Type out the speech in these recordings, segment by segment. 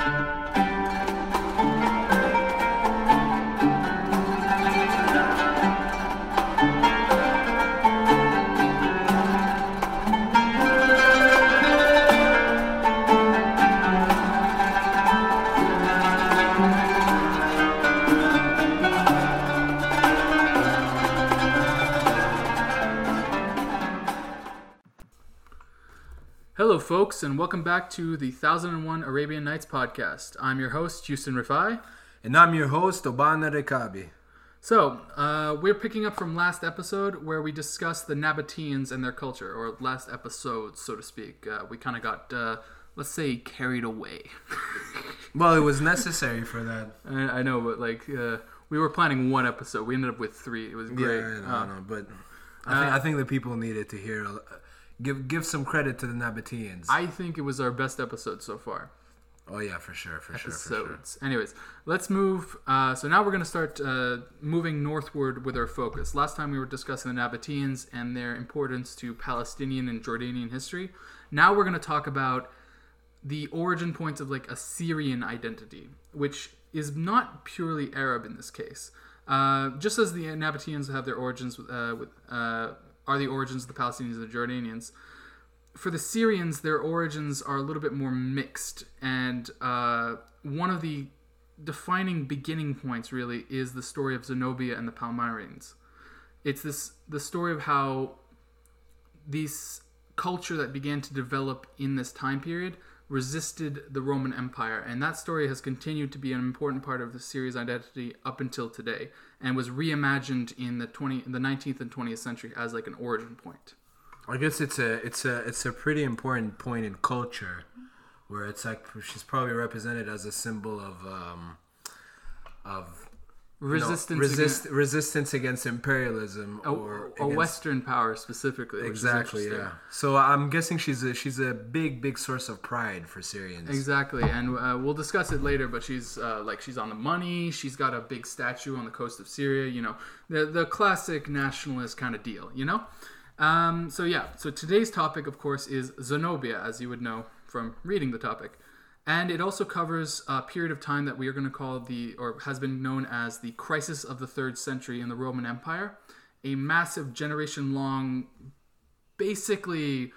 Hello, folks, and welcome back to the 1001 Arabian Nights podcast. I'm your host, Houston Rifai. And I'm your host, Obana Rekabi. So, uh, we're picking up from last episode where we discussed the Nabateans and their culture, or last episode, so to speak. Uh, we kind of got, uh, let's say, carried away. Well, it was necessary for that. I, I know, but like, uh, we were planning one episode. We ended up with three. It was great. Yeah, I know, Uh, I know, but I think, I think the people needed to hear. uh, Give give some credit to the Nabateans. I think it was our best episode so far. oh yeah, for sure, for sure, for sure. episodes. Anyways, let's move. Uh, so now we're going to start uh, moving northward with our focus. Last time we were discussing the Nabateans and their importance to Palestinian and Jordanian history. Now we're going to talk about the origin points of like Assyrian identity, which is not purely Arab in this case. Uh, just as the Nabateans have their origins with, uh, with uh, are the origins of the Palestinians and the Jordanians for the Syrians, their origins are a little bit more mixed, and uh, one of the defining beginning points really is the story of Zenobia and the Palmyrenes. It's this the story of how this culture that began to develop in this time period resisted the Roman Empire, and that story has continued to be an important part of the Syrians' identity up until today, and was reimagined in the twenty the nineteenth and twentieth century as like an origin point. I guess it's a it's a it's a pretty important point in culture, where it's like she's probably represented as a symbol of um, of Resistance resist, resistance against imperialism a, or a against- Western power specifically. Exactly, yeah. So I'm guessing she's a she's a big big source of pride for Syrians. Exactly, and uh, we'll discuss it later. But she's uh, like she's on the money. She's got a big statue on the coast of Syria. You know, the the classic nationalist kind of deal. You know, um, so yeah. So today's topic, of course, is Zenobia, as you would know from reading the topic, and it also covers a period of time that we are going to call the or has been known as the crisis of the third century in the Roman Empire, a massive generation long basically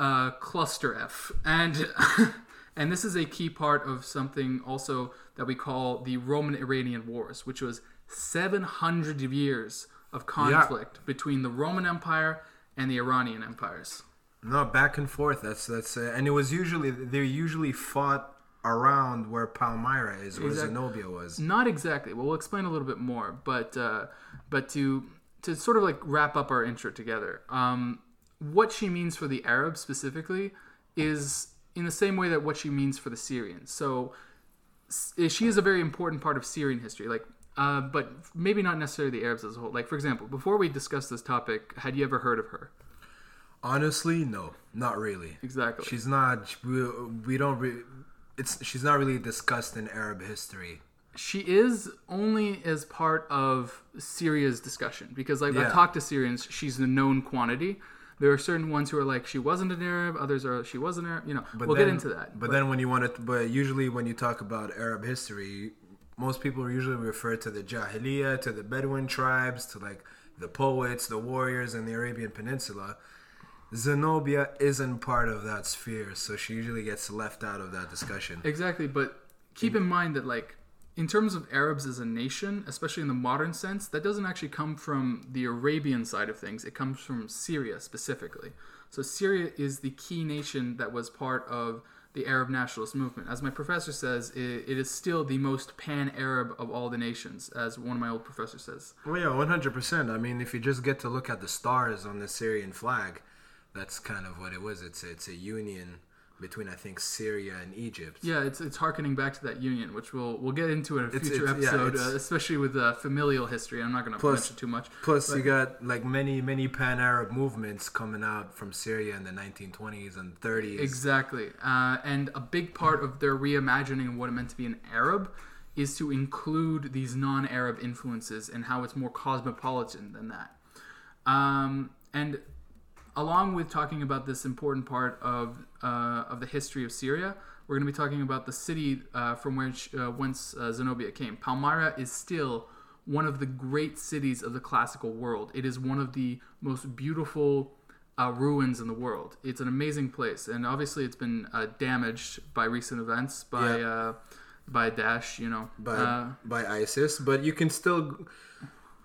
uh, cluster F, and and this is a key part of something also that we call the Roman-Iranian Wars, which was 700 years of conflict between the Roman Empire and the Iranian empires. No, back and forth. That's that's uh, and it was usually they usually fought around where Palmyra is, where Exact- Zenobia was. Not exactly. Well, we'll explain a little bit more, but uh, but to to sort of like wrap up our intro together, um, what she means for the Arabs specifically is in the same way that what she means for the Syrians. So she is a very important part of Syrian history, like. Uh, but maybe not necessarily the Arabs as a whole. Like, for example, before we discuss this topic, had you ever heard of her? Honestly, no, not really. Exactly. She's not. We, we don't. Re, it's she's not really discussed in Arab history. she is only as part of Syria's discussion because, like, I Yeah. talked to Syrians, she's the known quantity. There are certain ones who are like she wasn't an Arab, others are she was an Arab. You know, But we'll then, get into that. But, then when you want to, but usually when you talk about Arab history, most people usually refer to the Jahiliyyah, to the Bedouin tribes, to like the poets, the warriors in the Arabian Peninsula. Zenobia isn't part of that sphere, so she usually gets left out of that discussion. Exactly, but keep in mind that like in terms of Arabs as a nation, especially in the modern sense, that doesn't actually come from the Arabian side of things. It comes from Syria specifically. So Syria is the key nation that was part of the Arab nationalist movement. As my professor says, it, it is still the most pan-Arab of all the nations, as one of my old professors says. Well, yeah, one hundred percent. I mean, if you just get to look at the stars on the Syrian flag, that's kind of what it was. It's a, it's a union between I think Syria and Egypt. Yeah, it's it's harkening back to that union, which we'll we'll get into in a It's- future it's- yeah, episode, it's- uh, especially with uh, familial history. I'm not going to mention too much. Plus, But- you got like many many pan Arab movements coming out from Syria in the 1920s and 30s. Exactly. Uh, and a big part of their reimagining of what it meant to be an Arab is to include these non Arab influences and how it's more cosmopolitan than that. Um, and along with talking about this important part of, uh, of the history of Syria, we're going to be talking about the city uh, from which uh, whence uh, Zenobia came. Palmyra is still one of the great cities of the classical world. It is one of the most beautiful uh, ruins in the world. It's an amazing place, and obviously it's been uh, damaged by recent events by uh, by Daesh. You know, by Uh, by ISIS, but you can still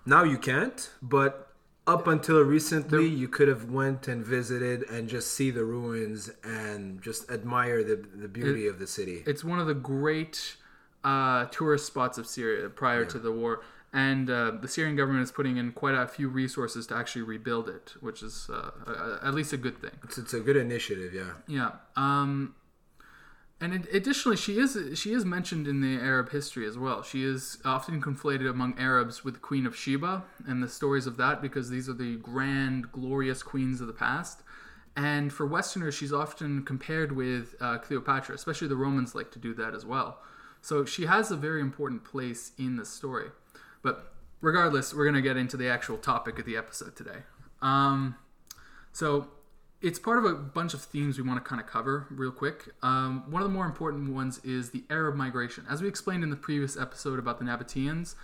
now you can't, but up until recently you could have went and visited and just see the ruins and just admire the the beauty of the city. it's one of the great uh, tourist spots of Syria prior to the war, and uh, the Syrian government is putting in quite a few resources to actually rebuild it, which is uh, uh, at least a good thing. It's, it's a good initiative, yeah. Yeah. Um, and additionally, she is she is mentioned in the Arab history as well. She is often conflated among Arabs with the Queen of Sheba and the stories of that because these are the grand, glorious queens of the past. And for Westerners, she's often compared with uh, Cleopatra, especially the Romans like to do that as well. So she has a very important place in the story. But regardless, we're going to get into the actual topic of the episode today. Um, so it's part of a bunch of themes we want to kind of cover real quick. Um, one of the more important ones is the Arab migration. As we explained in the previous episode about the Nabateans,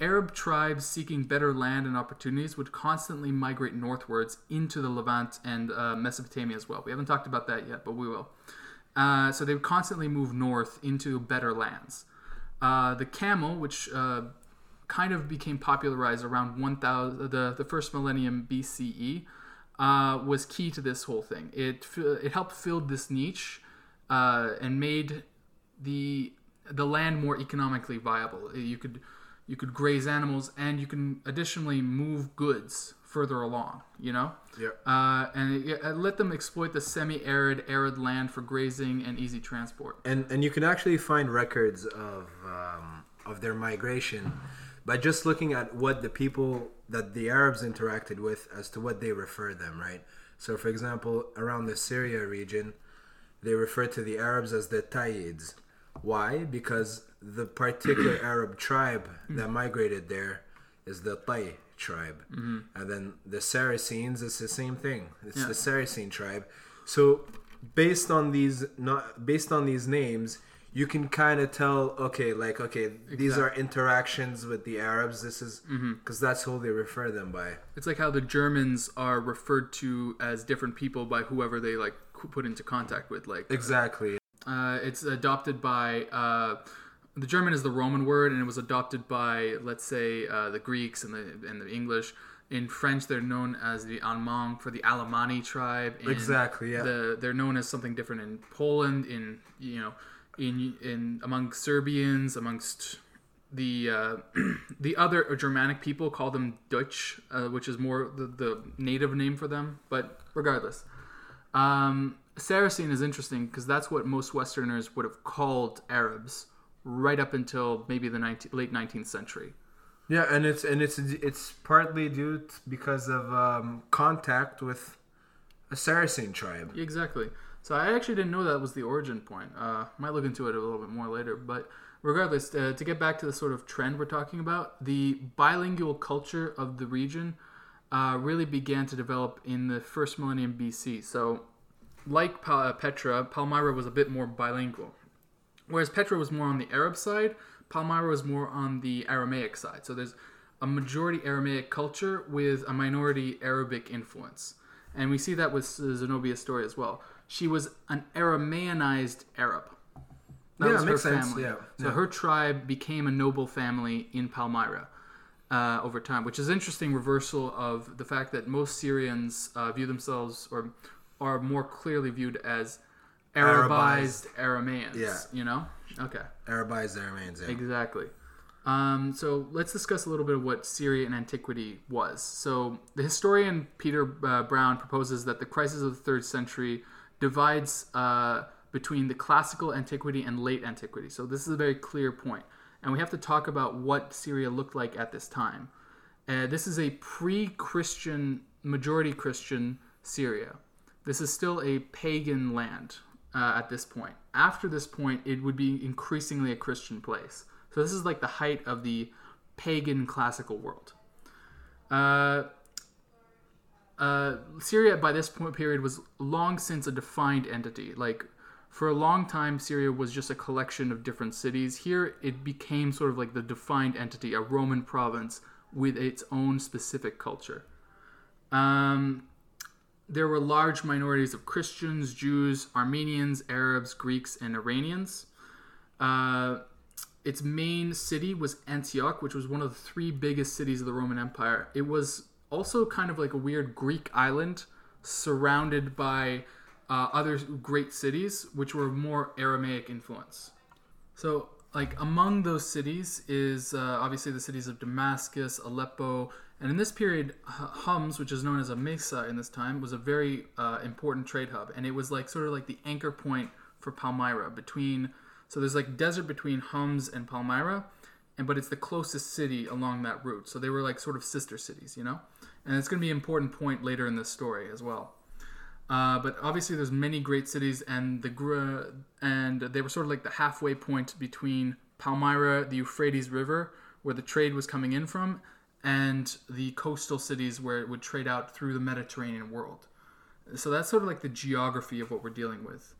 Arab tribes seeking better land and opportunities would constantly migrate northwards into the Levant and uh, Mesopotamia as well. We haven't talked about that yet, but we will. Uh, so they would constantly move north into better lands. Uh, the camel, which uh, kind of became popularized around 1000, the, the first millennium BCE, uh, was key to this whole thing. It it helped fill this niche uh, and made the the land more economically viable. You could you could graze animals and you can additionally move goods further along. You know, Yeah. uh, and it, it let them exploit the semi-arid, arid land for grazing and easy transport. and and you can actually find records of um, of their migration by just looking at what the people that the Arabs interacted with as to what they refer them right. So, for example, around the Syria region, they refer to the Arabs as the Tayyids. Why? Because the particular Arab tribe that migrated there is the Tay tribe, mm-hmm. and then the Saracens is the same thing. It's Yeah. the Saracen tribe. So, based on these not based on these names, you can kind of tell. Okay, like okay, these are interactions with the Arabs. This is because that's who they refer them by. It's like how the Germans are referred to as different people by whoever they like put into contact with. Like Exactly. uh, it's adopted by uh, the German is the Roman word, and it was adopted by let's say uh, the Greeks and the and the English. In French, they're known as the Allemand for the Alemanni tribe. In Exactly, yeah. The, they're known as something different in Poland. In you know, in in among Serbians, amongst the uh, the other Germanic people call them Dutch, uh, which is more the, the native name for them. But regardless, um, Saracen is interesting because that's what most Westerners would have called Arabs right up until maybe the 19, late 19th century. Yeah, and it's and it's it's partly due t because of um, contact with a Saracen tribe. Exactly. So I actually didn't know that was the origin point. Uh, might look into it a little bit more later. But regardless, uh, to get back to the sort of trend we're talking about, the bilingual culture of the region uh, really began to develop in the first millennium BC. So, like Pa- Petra, Palmyra was a bit more bilingual. Whereas Petra was more on the Arab side, Palmyra was more on the Aramaic side. So there's a majority Aramaic culture with a minority Arabic influence. And we see that with Zenobia's story as well. She was an Aramaeanized Arab. That Yeah, was her makes sense, family. yeah, So yeah. her tribe became a noble family in Palmyra uh, over time, which is interesting reversal of the fact that most Syrians uh, view themselves or are more clearly viewed as Arabized, Aramaeans. Yeah. You know? Okay. Arabized Aramaeans. Yeah. Exactly. Um, so let's discuss a little bit of what Syria in antiquity was. So the historian Peter uh, Brown proposes that the crisis of the third century divides uh, between the classical antiquity and late antiquity. So this is a very clear point, and we have to talk about what Syria looked like at this time. Uh, this is a pre-Christian, majority Christian Syria. This is still a pagan land uh, at this point. After this point, it would be increasingly a Christian place. So this is like the height of the pagan classical world. Uh, uh, Syria by this point period was long since a defined entity. Like For a long time, Syria was just a collection of different cities. Here, it became sort of like the defined entity, a Roman province with its own specific culture. Um, there were large minorities of Christians, Jews, Armenians, Arabs, Greeks, and Iranians. Uh, its main city was Antioch, which was one of the three biggest cities of the Roman Empire. It was also kind of like a weird Greek island surrounded by uh, other great cities, which were more Aramaic influence. So, like among those cities is uh, obviously the cities of Damascus, Aleppo, and in this period, Homs, which is known as Emesa in this time, was a very uh, important trade hub, and it was like sort of like the anchor point for Palmyra between. So there's like desert between Homs and Palmyra, and but it's the closest city along that route. So they were like sort of sister cities, you know, and it's going to be an important point later in this story as well. Uh, but obviously, there's many great cities, and the and they were sort of like the halfway point between Palmyra, the Euphrates River, where the trade was coming in from, and the coastal cities where it would trade out through the Mediterranean world. So that's sort of like the geography of what we're dealing with.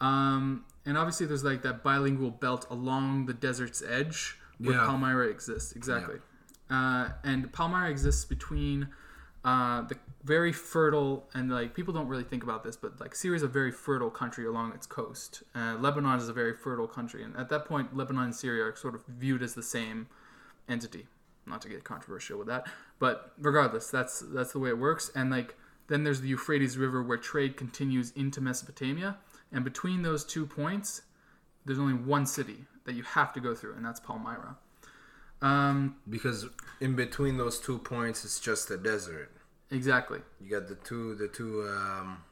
Um, and obviously, there's like that bilingual belt along the desert's edge where yeah. Palmyra exists. Exactly. Yeah. Uh, and Palmyra exists between uh, the very fertile and like people don't really think about this, but like Syria is a very fertile country along its coast. Uh, Lebanon is a very fertile country, and at that point, Lebanon and Syria are sort of viewed as the same entity not to get controversial with that, but regardless, that's that's the way it works. And like then there's the Euphrates River where trade continues into Mesopotamia, and between those two points, there's only one city that you have to go through, and that's Palmyra. Um, because in between those two points, it's just a desert. Exactly. You got the two, the two, um,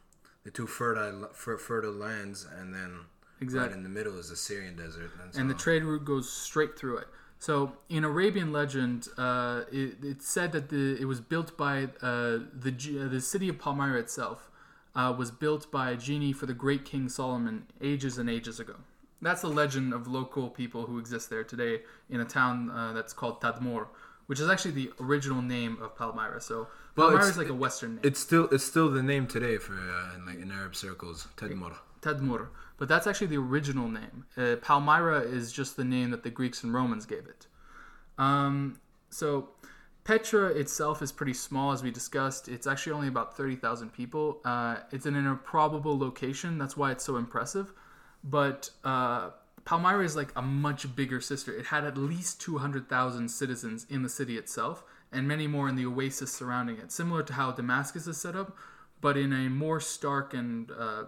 the two fertile, fertile lands, and then exactly right in the middle is the Syrian desert. And, so, and the trade route goes straight through it. So in Arabian legend, uh, it, it's said that the, it was built by uh, the uh, the city of Palmyra itself uh, was built by a genie for the great King Solomon ages and ages ago. That's the legend of local people who exist there today in a town uh, that's called Tadmor, which is actually the original name of Palmyra. So Palmyra is like a Western name. It's still it's still the name today for uh, in, like in Arab circles, Tadmor. Tadmur, but that's actually the original name. Uh, Palmyra is just the name that the Greeks and Romans gave it. Um, so Petra itself is pretty small, as we discussed. It's actually only about 30,000 people. Uh, it's in an improbable location. That's why it's so impressive. But uh, Palmyra is like a much bigger sister. It had at least 200,000 citizens in the city itself, and many more in the oasis surrounding it, similar to how Damascus is set up, but in a more stark and uh,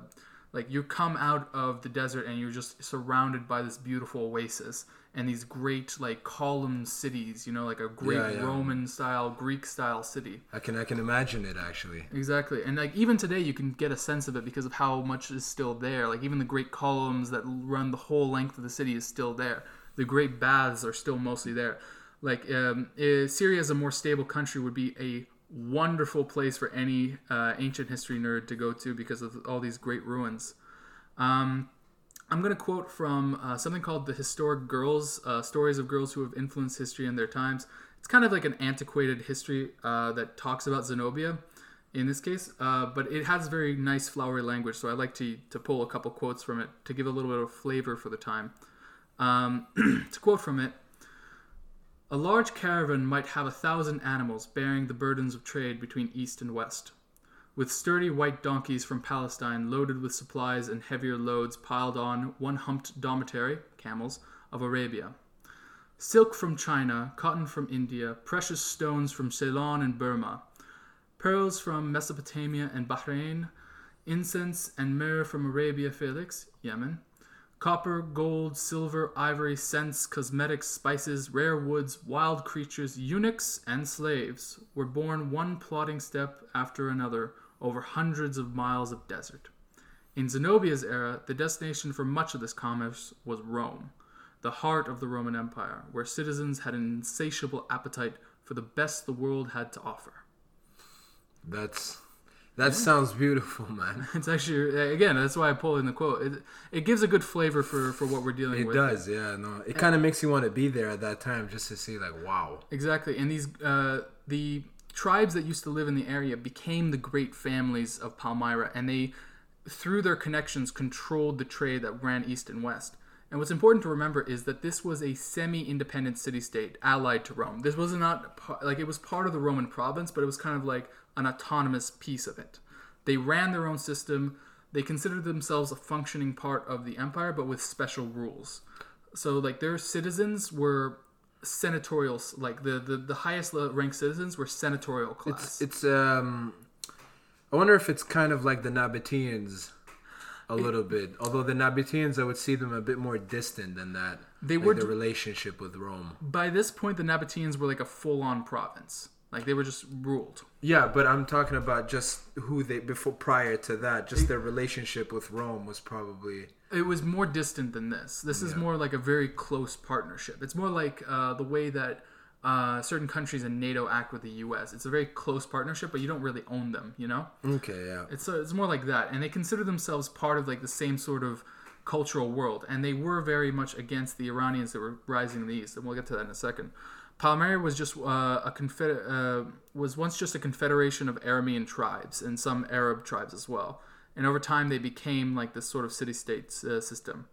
like you come out of the desert and you're just surrounded by this beautiful oasis and these great like column cities you know like a great yeah, yeah. roman style greek style city. I can i can imagine it actually. Exactly. And like even today you can get a sense of it because of how much is still there. Like even the great columns that run the whole length of the city is still there. The great baths are still mostly there. Like um, eh, syria as a more stable country would be a wonderful place for any uh, ancient history nerd to go to because of all these great ruins. Um, I'm going to quote from uh, something called The Historic Girls uh, Stories of Girls Who Have Influenced History in Their Times. It's kind of like an antiquated history uh, that talks about Zenobia in this case, uh, but it has very nice flowery language, so I like to, to pull a couple quotes from it to give a little bit of flavor for the time. Um, to quote from it, a large caravan might have a thousand animals bearing the burdens of trade between east and west, with sturdy white donkeys from Palestine loaded with supplies and heavier loads piled on one humped dromedary camels of Arabia. Silk from China, cotton from India, precious stones from Ceylon and Burma, pearls from Mesopotamia and Bahrain, incense and myrrh from Arabia Felix, Yemen, Copper, gold, silver, ivory, scents, cosmetics, spices, rare woods, wild creatures, eunuchs, and slaves were borne one plodding step after another over hundreds of miles of desert. In Zenobia's era, the destination for much of this commerce was Rome, the heart of the Roman Empire, where citizens had an insatiable appetite for the best the world had to offer. That's that yeah. sounds beautiful, man. It's actually again that's why I pulled in the quote. It, it gives a good flavor for for what we're dealing it with. It does, yeah. No, it kind of makes you want to be there at that time just to see like wow. Exactly, and these uh, the tribes that used to live in the area became the great families of Palmyra, and they through their connections, controlled the trade that ran east and west. And what's important to remember is that this was a semi-independent city-state allied to Rome. This was not like it was part of the Roman province, but it was kind of like an autonomous piece of it. They ran their own system. They considered themselves a functioning part of the empire, but with special rules. So like their citizens were senatorial, like the the, the highest ranked citizens were senatorial class. It's it's um I wonder if it's kind of like the Nabateans a little bit. Although the Nabateans I would see them a bit more distant than that. They like were the relationship with Rome. By this point, the Nabateans were like a full-on province. Like they were just ruled. Yeah, but I'm talking about just who they before prior to that, just their relationship with Rome was probably It was more distant than this. This is more like a very close partnership. It's more like uh, the way that uh, certain countries in NATO act with the U.S. It's a very close partnership, but you don't really own them. You know, Okay, yeah. it's uh, it's more like that, and they consider themselves part of like the same sort of cultural world, and they were very much against the Iranians that were rising in the east, and we'll get to that in a second. Palmyra was just uh, a confeder- uh, was once just a confederation of Aramean tribes and some Arab tribes as well, and over time they became like this sort of city-state uh, system.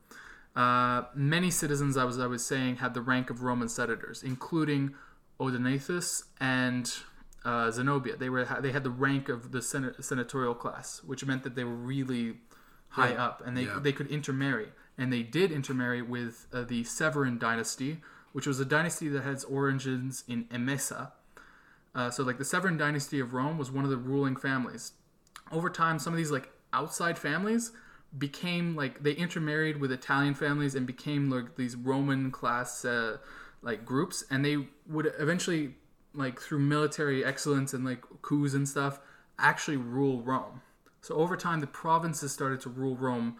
Uh, many citizens, I was I was saying, had the rank of Roman senators, including Odenathus and uh, Zenobia. They were they had the rank of the senat- senatorial class, which meant that they were really high Yeah. up, and they Yeah. they could intermarry, and they did intermarry with uh, the Severan dynasty, which was a dynasty that has origins in Emesa. Uh, so, like the Severan dynasty of Rome was one of the ruling families. Over time, some of these like outside families became like they intermarried with Italian families and became like these Roman class uh, like groups, and they would eventually like through military excellence and like coups and stuff actually rule Rome. So over time, the provinces started to rule Rome,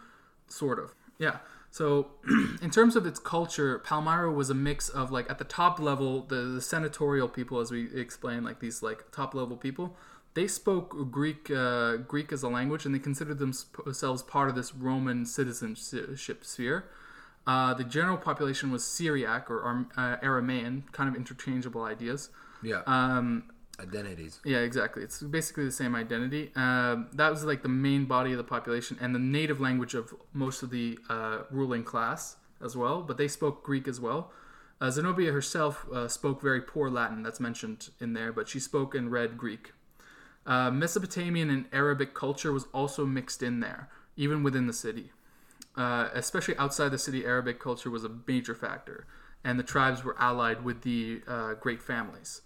sort of. Yeah. So in terms of its culture, Palmyra was a mix of like at the top level, the, the senatorial people, as we explained, like these like top level people, they spoke Greek uh, Greek as a language, and they considered themselves part of this Roman citizenship sphere. Uh, the general population was Syriac or Ar- uh, Aramaean, kind of interchangeable ideas. Yeah. Um, Identities. yeah, exactly. It's basically the same identity. Uh, that was like the main body of the population and the native language of most of the uh, ruling class as well. But they spoke Greek as well. Uh, Zenobia herself uh, spoke very poor Latin. That's mentioned in there, but she spoke and read Greek. Uh, Mesopotamian and Arabic culture was also mixed in there, even within the city. Uh, especially outside the city, Arabic culture was a major factor, and the tribes were allied with the uh, great families.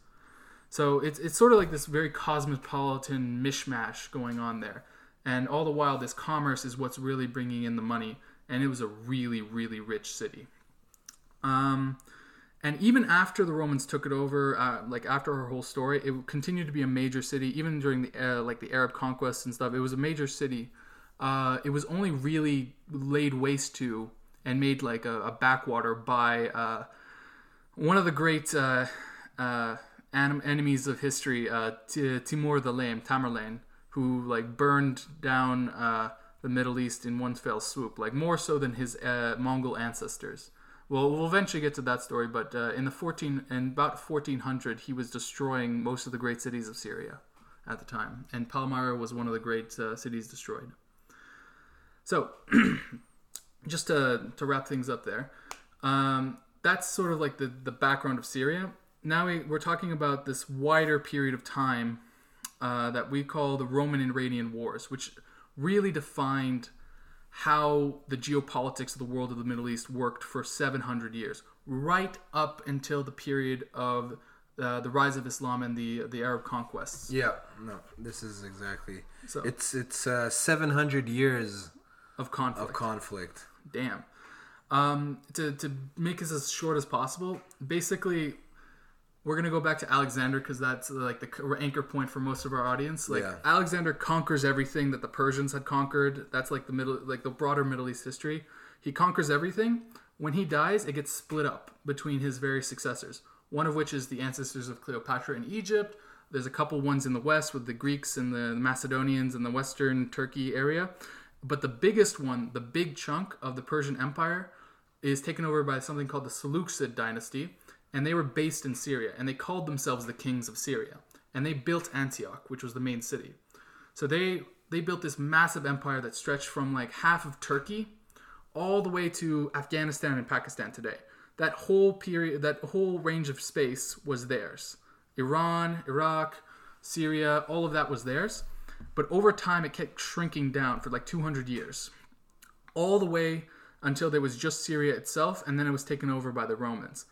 So it's, it's sort of like this very cosmopolitan mishmash going on there. And all the while, this commerce is what's really bringing in the money. And it was a really, really rich city. Um, and even after the Romans took it over, uh, like after her whole story, it continued to be a major city. Even during the uh, like the Arab conquests and stuff, it was a major city. Uh, it was only really laid waste to and made like a, a backwater by uh, one of the great uh, uh, anim- enemies of history, uh, T- Timur the Lame, Tamerlane, who like burned down uh, the Middle East in one fell swoop, like more so than his uh, Mongol ancestors. Well, we'll eventually get to that story, but uh, in the 14 in about 1400, he was destroying most of the great cities of Syria at the time, and Palmyra was one of the great uh, cities destroyed. So, just to, to wrap things up there, um, that's sort of like the, the background of Syria. Now we, we're talking about this wider period of time uh, that we call the Roman and Iranian Wars, which really defined how the geopolitics of the world of the Middle East worked for 700 years, right up until the period of uh, the rise of Islam and the the Arab conquests. Yeah. No, this is exactly. So- it's it's uh, 700 years Of conflict. of conflict. Damn. Um, to, to make this as short as possible, basically, we're gonna go back to Alexander because that's uh, like the anchor point for most of our audience. Like Yeah. Alexander conquers everything that the Persians had conquered. That's like the middle, like the broader Middle East history. He conquers everything. When he dies, it gets split up between his various successors. One of which is the ancestors of Cleopatra in Egypt. There's a couple ones in the west with the Greeks and the Macedonians in the western Turkey area. But the biggest one, the big chunk of the Persian Empire, is taken over by something called the Seleucid dynasty, and they were based in Syria, and they called themselves the kings of Syria, and they built Antioch, which was the main city. So they they built this massive empire that stretched from like half of Turkey all the way to Afghanistan and Pakistan today. That whole period, that whole range of space was theirs. Iran, Iraq, Syria, all of that was theirs. But over time, it kept shrinking down for like 200 years, all the way until there was just Syria itself, and then it was taken over by the Romans.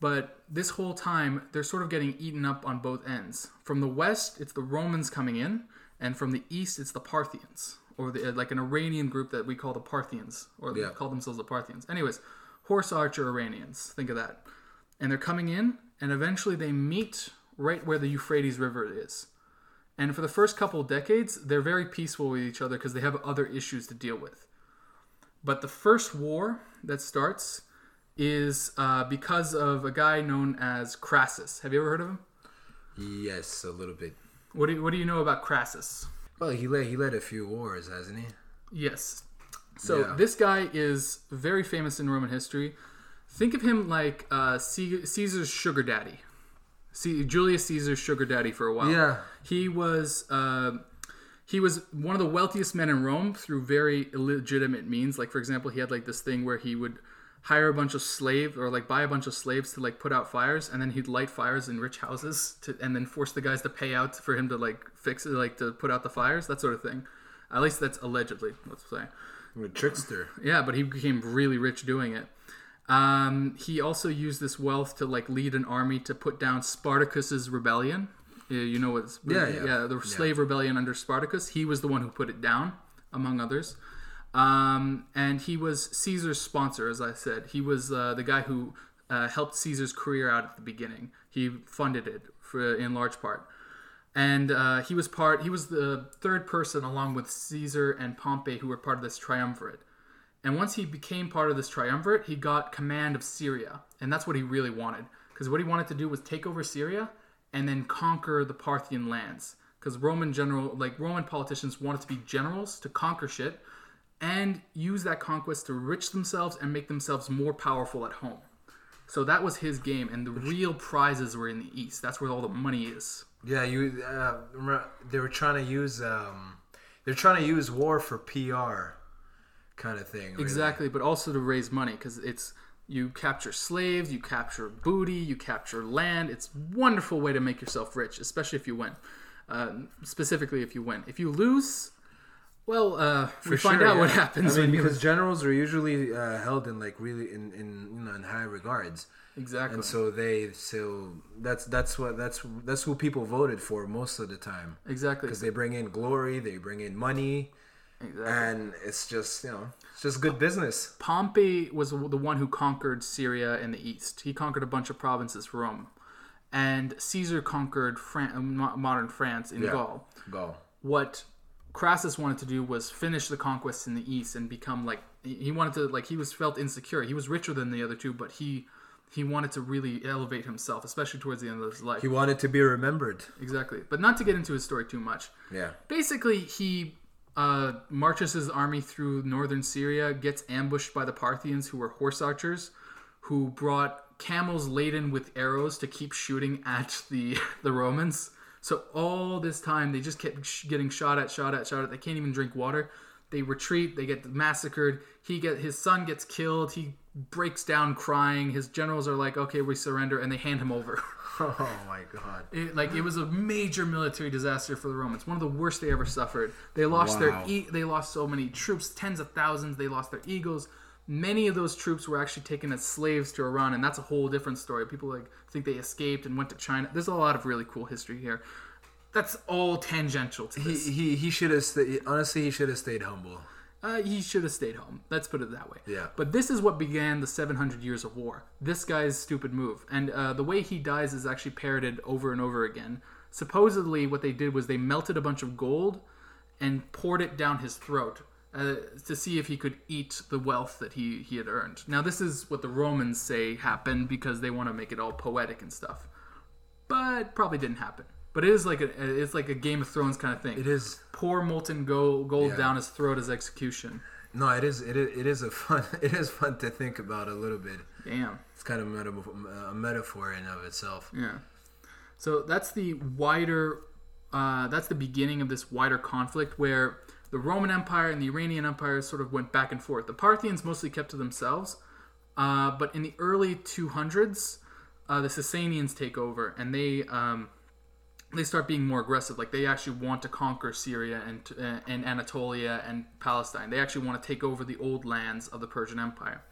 But this whole time, they're sort of getting eaten up on both ends. From the west, it's the Romans coming in, and from the east, it's the Parthians, or the, uh, like an Iranian group that we call the Parthians, or they call themselves the Parthians. Anyways, horse archer Iranians, think of that. And they're coming in, and eventually they meet right where the Euphrates River is. And for the first couple of decades, they're very peaceful with each other because they have other issues to deal with. But the first war that starts is uh, because of a guy known as Crassus. Have you ever heard of him? Yes, a little bit. What do you, what do you know about Crassus? Well, he led he led a few wars, hasn't he? Yes. So Yeah. this guy is very famous in Roman history. Think of him like uh, Caesar's sugar daddy. See, Julius Caesar's sugar daddy for a while. Yeah. He was uh, he was one of the wealthiest men in Rome through very illegitimate means. Like for example, he had like this thing where he would hire a bunch of slaves or like buy a bunch of slaves to like put out fires, and then he'd light fires in rich houses to, and then force the guys to pay out for him to like fix it, like to put out the fires, that sort of thing. At least that's allegedly. Let's say. I'm a trickster. Yeah, but he became really rich doing it. Um, he also used this wealth to like lead an army to put down Spartacus's rebellion. Yeah, You know what's Yeah, yeah. the slave rebellion under Spartacus. He was the one who put it down, among others. Um, and he was Caesar's sponsor, as I said. He was uh, the guy who uh, helped Caesar's career out at the beginning. He funded it for in large part. And uh, he was part he was the third person along with caesar and pompey who were part of this triumvirate. And once he became part of this triumvirate he got command of syria. And that's what he really wanted. Because what he wanted to do was take over syria and then conquer the parthian lands. Because roman general like roman politicians wanted to be generals to conquer shit and use that conquest to enrich themselves and make themselves more powerful at home so that was his game and the real prizes were in the east that's where all the money is Yeah, you. Uh, they were trying to use. Um, they're trying to use war for PR, kind of thing. really. Exactly, but also to raise money because it's you capture slaves, you capture booty, you capture land. It's a wonderful way to make yourself rich, especially if you win. Uh, specifically, if you win. If you lose, well, uh, we For find sure, out what happens I mean, because generals are usually uh, held in like really in, in you know in high regards, exactly. and so they so that's that's what that's that's who people voted for most of the time exactly. because they bring in glory, they bring in money, exactly. and it's just you know it's just good business. Pompey was the one who conquered Syria in the east. He conquered a bunch of provinces for Rome, and Caesar conquered Fran- modern France in Yeah. Gaul. Go. what Crassus wanted to do was finish the conquest in the east and become like he he wanted to like he was felt insecure. He was richer than the other two, but he he wanted to really elevate himself, especially towards the end of his life. He wanted to be remembered. exactly, but not to get into his story too much. Yeah. Basically, he uh, marches his army through northern Syria, gets ambushed by the Parthians, who were horse archers, who brought camels laden with arrows to keep shooting at the the Romans. So all this time, they just kept sh- getting shot at, shot at, shot at. They can't even drink water. They retreat. They get massacred. He get his son gets killed. He breaks down crying. His generals are like, "Okay, we surrender," and they hand him over. Oh my god. It, like it was a major military disaster for the Romans, one of the worst they ever suffered. They lost their Wow. e- they lost so many troops, tens of thousands. They lost their eagles. Many of those troops were actually taken as slaves to Iran, and that's a whole different story. People like think they escaped and went to China. There's a lot of really cool history here. That's all tangential to He this. he he should have. Honestly, he should have stayed humble. Uh, he should have stayed home. Let's put it that way. Yeah. But this is what began the 700 years of war. This guy's stupid move. And uh, the way he dies is actually parroted over and over again. Supposedly, what they did was they melted a bunch of gold and poured it down his throat uh, to see if he could eat the wealth that he, he had earned. Now, this is what the Romans say happened because they want to make it all poetic and stuff. But probably didn't happen. But it is like a it's like a Game of Thrones kind of thing. It is Pour molten gold, gold Yeah. down his throat as execution. no, it is it is, it is a fun it is fun to think about a little bit. Damn. It's kind of a metaphor, a metaphor in of itself. Yeah. So that's the wider uh, that's the beginning of this wider conflict where the Roman Empire and the Iranian Empire sort of went back and forth. The Parthians mostly kept to themselves, uh, but in the early 200s, uh, the Sasanians take over and they um, they start being more aggressive. Like they actually want to conquer Syria and uh, and Anatolia and Palestine. They actually want to take over the old lands of the Persian Empire.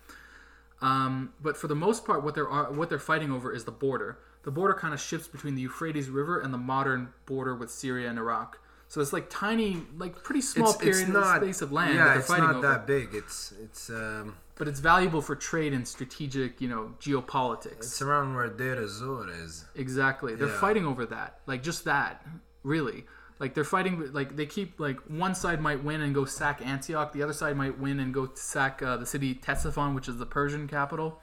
Um, but for the most part, what they're what they're fighting over is the border. The border kind of shifts between the Euphrates River and the modern border with Syria and Iraq. So it's like tiny, like pretty small It's, period it's of not space of land that Yeah, they're it's fighting not over. that big. It's it's um But it's valuable for trade and strategic, you know, geopolitics. it's around where Deir ez-Zor is. Exactly. They're Yeah. fighting over that. Like just that. Really. Like they're fighting like they keep like one side might win and go sack Antioch, the other side might win and go sack uh, the city Ctesiphon, which is the Persian capital.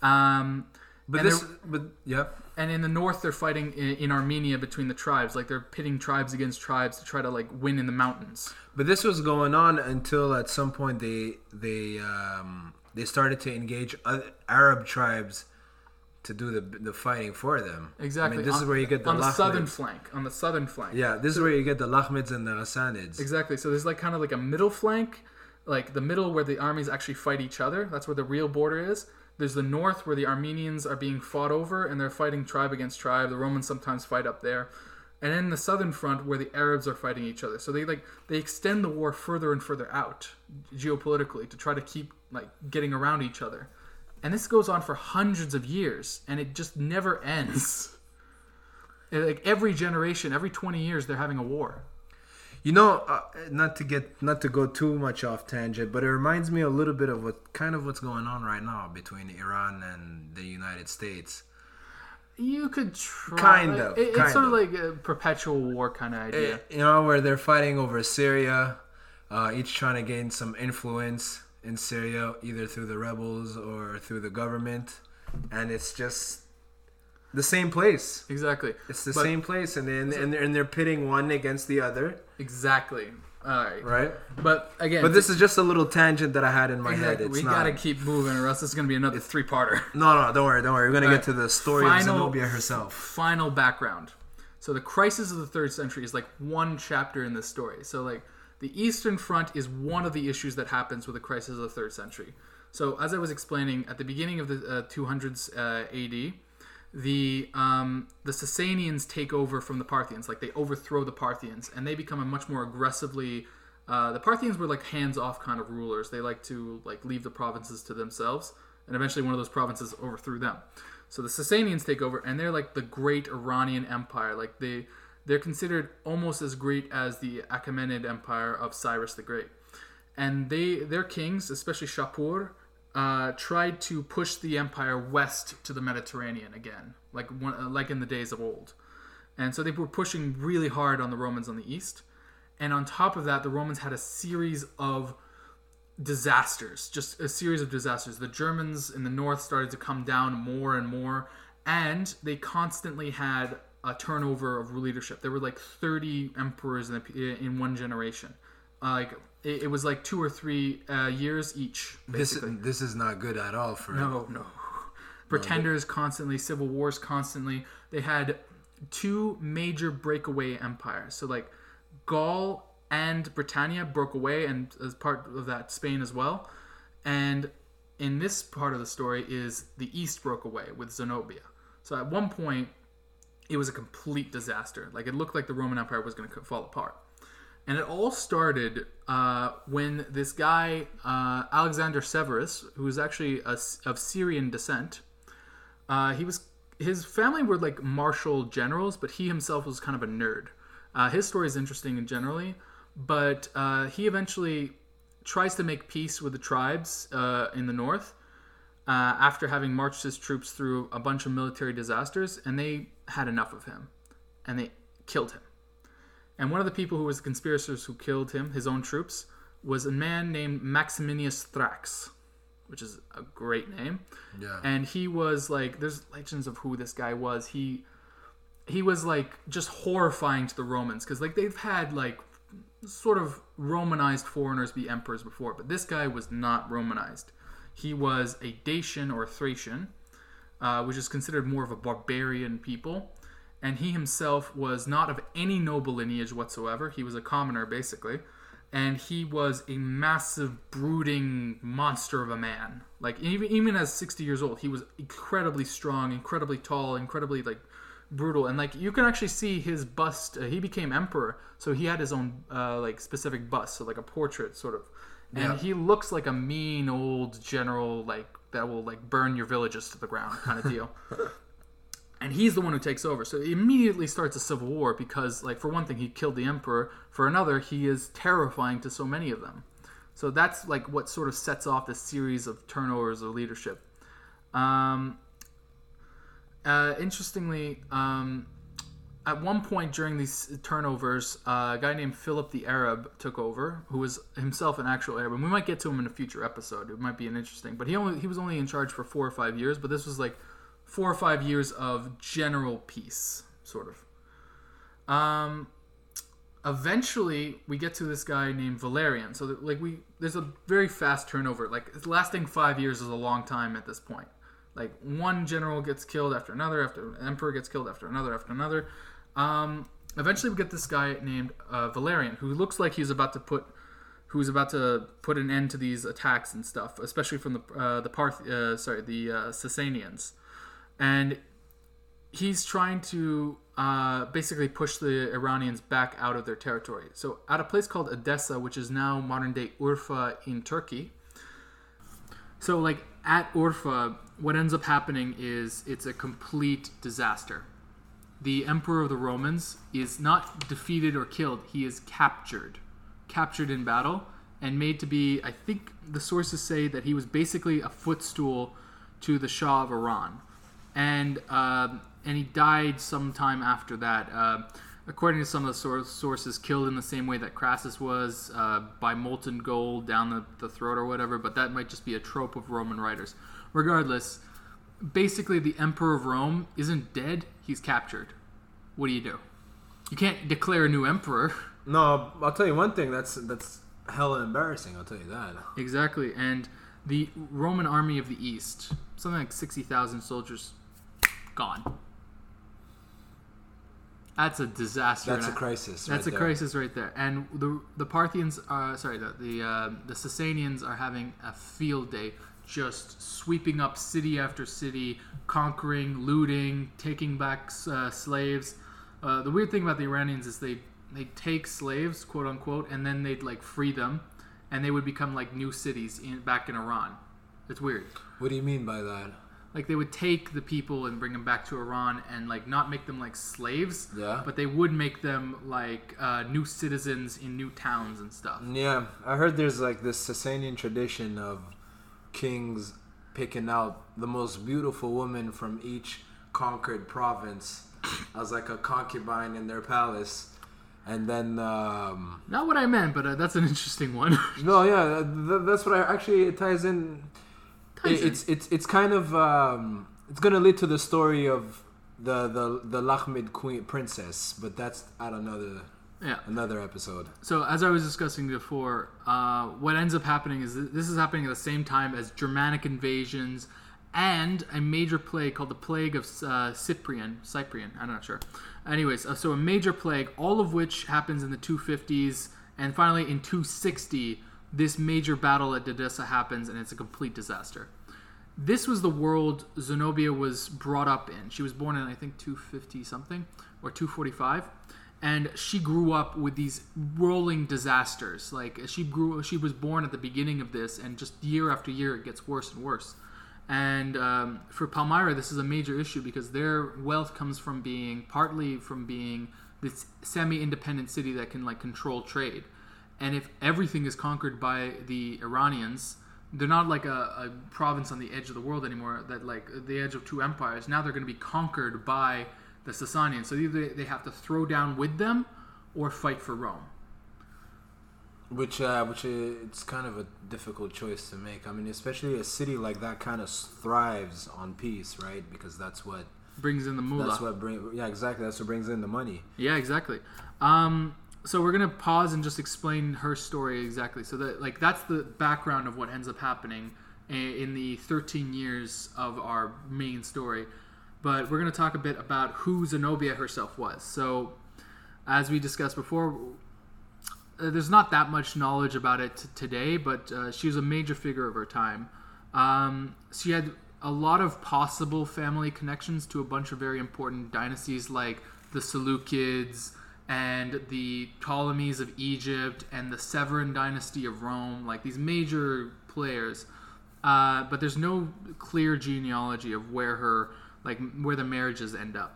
Um But this, but yeah, and in the north they're fighting in, in Armenia between the tribes. Like they're pitting tribes against tribes to try to like win in the mountains. but this was going on until at some point they they um they started to engage other Arab tribes to do the the fighting for them. Exactly. I mean, this on, is where you get the on the Lakhmids. southern flank. On the southern flank. Yeah, this is where you get the Lakhmids and the Ghassanids. Exactly. So there's like kind of like a middle flank, like the middle where the armies actually fight each other. That's where the real border is. There's the north where the Armenians are being fought over and they're fighting tribe against tribe. The Romans sometimes fight up there. And then the southern front where the Arabs are fighting each other. So they like they extend the war further and further out geopolitically to try to keep like getting around each other. And this goes on for hundreds of years and it just never ends. like every generation, every 20 years they're having a war. You know, uh, not to get not to go too much off tangent, but it reminds me a little bit of what kind of what's going on right now between Iran and the United States. You could try. Kind of, It- it's kind sort of of. like a perpetual war kind of idea. You know, where they're fighting over Syria, uh, each trying to gain some influence in Syria, either through the rebels or through the government, and it's just the same place. exactly. It's the But- same place, and then and they're, and they're pitting one against the other, Exactly. All right. right? But again, But this is just a little tangent that I had in my head. It's we not. gotta keep moving, or else this is gonna be another three-parter. No, no, don't worry, don't worry. We're gonna All get right. to the story Final- of Zenobia herself. Final background. So the crisis of the third century is like one chapter in this story. So like the Eastern Front is one of the issues that happens with the crisis of the third century. So as I was explaining at the beginning of the uh, 200s uh, AD, the um, the Sasanians take over from the Parthians. Like they overthrow the Parthians, and they become a much more aggressively. Uh, the Parthians were like hands-off kind of rulers. They like to like leave the provinces to themselves, and eventually one of those provinces overthrew them. So the Sasanians take over, and they're like the great Iranian Empire. Like they they're considered almost as great as the Achaemenid Empire of Cyrus the Great. And they their kings, especially Shapur, uh, tried to push the empire west to the Mediterranean again, like one, uh, like in the days of old. And so they were pushing really hard on the Romans on the east. And on top of that, the Romans had a series of disasters, just a series of disasters. The Germans in the north started to come down more and more, and they constantly had a turnover of leadership. There were like 30 emperors in, a, in one generation. Uh, like it, it was like two or three uh, years each. This Basically. this is not good at all for No, no. Pretenders constantly, civil wars constantly. They had two major breakaway empires. So like Gaul and Britannia broke away, and as part of that, Spain as well. And in this part of the story is the East broke away with Zenobia. So at one point, it was a complete disaster. Like it looked like the Roman Empire was going to fall apart. And it all started uh, when this guy, uh, Alexander Severus, who was actually a, of Syrian descent, uh, he was his family were like martial generals, but he himself was kind of a nerd. Uh, his story is interesting and generally, but uh, he eventually tries to make peace with the tribes uh, in the north after having marched his troops through a bunch of military disasters, and they had enough of him, and they killed him. And one of the people who was the conspirators who killed him, his own troops, was a man named Maximinus Thrax, which is a great name. Yeah. And he was like, there's legends of who this guy was. He he was like just horrifying to the Romans because like they've had like sort of Romanized foreigners be emperors before, but this guy was not Romanized. He was a Dacian or Thracian, uh, which is considered more of a barbarian people, and he himself was not of any noble lineage whatsoever. He was a commoner, basically, and he was a massive, brooding monster of a man. Like even even as sixty years old, he was incredibly strong, incredibly tall, incredibly like brutal, and like you can actually see his bust. Uh, he became emperor, so he had his own uh, like specific bust, so like a portrait sort of, and Yeah. he looks like a mean old general, like that will like burn your villages to the ground kind of deal. and he's the one who takes over. So it immediately starts a civil war because, like, for one thing, he killed the emperor. For another, he is terrifying to so many of them. So that's like what sort of sets off this series of turnovers of leadership. Um, uh, interestingly, um, at one point during these turnovers, uh, a guy named Philip the Arab took over, who was himself an actual Arab. And we might get to him in a future episode. It might be an interesting. But he only he was only in charge for four or five years. But this was like four or five years of general peace, sort of. Um, eventually, we get to this guy named Valerian. So that, like we, there's a very fast turnover. Like lasting five years is a long time at this point. Like one general gets killed after another, after emperor gets killed after another, after another. Um, eventually, we get this guy named uh, Valerian, who looks like he's about to put, who's about to put an end to these attacks and stuff, especially from the uh, the Parth, uh, sorry, the uh, Sasanians, and he's trying to uh, basically push the Iranians back out of their territory. So, at a place called Edessa, which is now modern day Urfa in Turkey. So, like at Urfa, what ends up happening is it's a complete disaster. The emperor of the Romans is not defeated or killed, he is captured. Captured in battle and made to be, I think the sources say that he was basically a footstool to the Shah of Iran. And, um and he died sometime after that. Uh, according to some of the sour- sources, killed in the same way that Crassus was uh, by molten gold down the, the throat or whatever, but that might just be a trope of Roman writers. Regardless, basically the emperor of Rome isn't dead, he's captured. What do you do? You can't declare a new emperor. No, I'll tell you one thing. That's that's hella embarrassing. I'll tell you that. Exactly. And the Roman army of the East, something like 60,000 soldiers, gone. That's a disaster. That's a crisis. That's right a there. crisis right there. And the the Parthians are sorry, the the, uh, the Sasanians are having a field day, just sweeping up city after city, conquering, looting, taking back uh, slaves. Uh, the weird thing about the Iranians is they they take slaves, quote unquote, and then they'd like free them, and they would become like new cities in back in Iran. It's weird. What do you mean by that? Like they would take the people and bring them back to Iran and like not make them like slaves, Yeah. but they would make them like uh, new citizens in new towns and stuff. Yeah, I heard there's like this Sasanian tradition of kings picking out the most beautiful woman from each conquered province as like a concubine in their palace, and then um, Not what I meant, but uh, that's an interesting one. no, yeah, th- that's what I actually it ties in. It- it's it's it's kind of um, it's gonna lead to the story of the the the Lakhmid queen princess, but that's at another yeah. another episode. So as I was discussing before, uh, what ends up happening is th- this is happening at the same time as Germanic invasions and a major plague called the Plague of uh, Cyprian. Cyprian, I'm not sure. Anyways, uh, so a major plague, all of which happens in the 250s, and finally in 260, this major battle at Edessa happens, and it's a complete disaster. This was the world Zenobia was brought up in. She was born in, I think, 250 something or 245, and she grew up with these rolling disasters. Like she grew, she was born at the beginning of this, and just year after year, it gets worse and worse. And um, for Palmyra, this is a major issue because their wealth comes from being partly from being this semi-independent city that can like control trade. And if everything is conquered by the Iranians, they're not like a, a province on the edge of the world anymore. That like the edge of two empires. Now they're going to be conquered by the Sasanians. So either they have to throw down with them, or fight for Rome. Which, uh, which it's kind of a difficult choice to make. I mean, especially a city like that kind of thrives on peace, right? Because that's what Brings in the moolah. that's what bring. Yeah, exactly. That's what brings in the money. Yeah, exactly. Um, so we're gonna pause and just explain her story exactly. So that like that's the background of what ends up happening in the 13 years of our main story. but we're to talk a bit about who Zenobia herself was. So, as we discussed before, uh, there's not that much knowledge about it today, but uh, she was a major figure of her time. Um, she had a lot of possible family connections to a bunch of very important dynasties like the Seleucids and the Ptolemies of Egypt and the Severan dynasty of Rome, like these major players. Uh, but there's no clear genealogy of where her like where the marriages end up.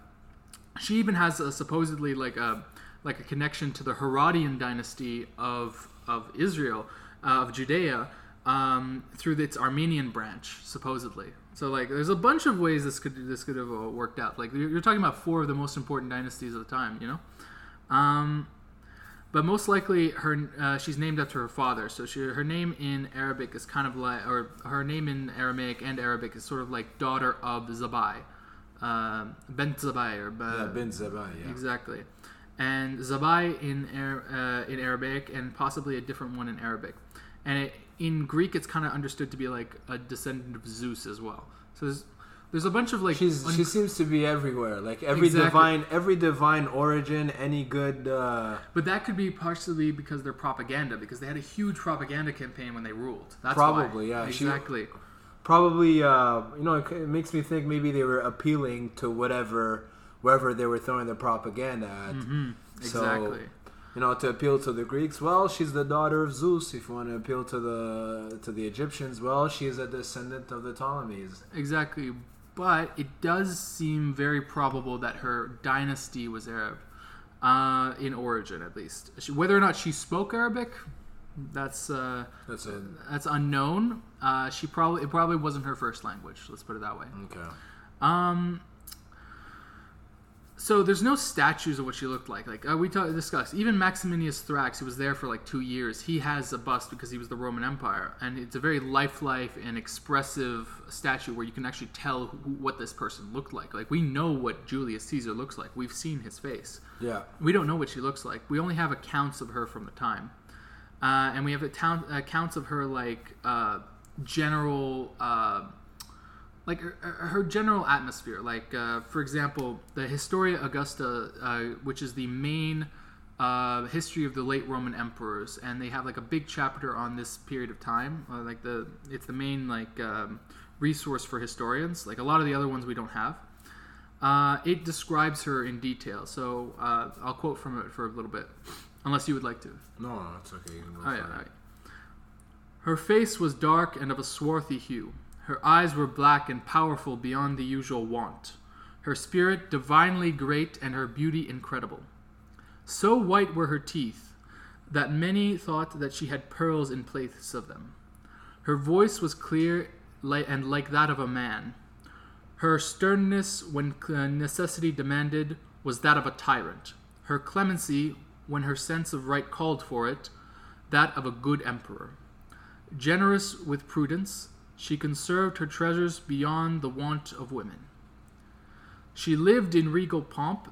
She even has a, supposedly like a like a connection to the Herodian dynasty of of Israel uh, of Judea um, through its Armenian branch, supposedly. So like, there's a bunch of ways this could this could have uh, worked out. Like you're, you're talking about four of the most important dynasties of the time, you know. Um, but most likely, her uh, she's named after her father. So she, her name in Arabic is kind of like, or her name in Aramaic and Arabic is sort of like daughter of Zabai, uh, Bent Zabai or Yeah, bin Zabai, yeah. Exactly. And Zabai in uh, in Arabic and possibly a different one in Arabic. And it, in Greek, it's kind of understood to be like a descendant of Zeus as well. So there's, a bunch of like. She's un- she seems to be everywhere. Like every Exactly. divine every divine origin, any good uh but that could be partially because they're propaganda, because they had a huge propaganda campaign when they ruled. That's Probably, why. yeah. She- Exactly. probably uh you know it, it makes me think maybe they were appealing to whatever wherever they were throwing the propaganda at. hmm So, Exactly. You know, to appeal to the Greeks, well, she's the daughter of Zeus. If you want to appeal to the to the Egyptians, well, she's a descendant of the Ptolemies. Exactly. But it does seem very probable that her dynasty was Arab, uh, in origin at least. Whether or not she spoke Arabic, that's uh, That's it. that's unknown. Uh, she probably it probably wasn't her first language. Let's put it that way. Okay. Um, so there's no statues of what she looked like. Like uh, we ta- discussed, even Maximinus Thrax, who was there for like two years, he has a bust because he was the Roman Empire, and it's a very lifelike and expressive statue where you can actually tell who, what this person looked like. Like we know what Julius Caesar looks like. We've seen his face. Yeah. We don't know what she looks like. We only have accounts of her from the time, uh, and we have account, accounts of her like uh, general, uh, like her, her general atmosphere. Like uh, for example, the Historia Augusta, uh, which is the main uh, history of the late Roman emperors, and they have like a big chapter on this period of time. Uh, like the it's the main like um, resource for historians. Like a lot of the other ones we don't have. Uh, it describes her in detail, so uh, I'll quote from it for a little bit, unless you would like to. No, no, it's okay. You can go Oh, yeah, for all right. Her face was dark and of a swarthy hue. Her eyes were black and powerful beyond the usual wont. Her spirit divinely great and her beauty incredible. So white were her teeth that many thought that she had pearls in place of them. Her voice was clear and like that of a man. Her sternness, when uh, necessity demanded, was that of a tyrant. Her clemency, when her sense of right called for it, that of a good emperor. Generous with prudence, she conserved her treasures beyond the want of women. She lived in regal pomp.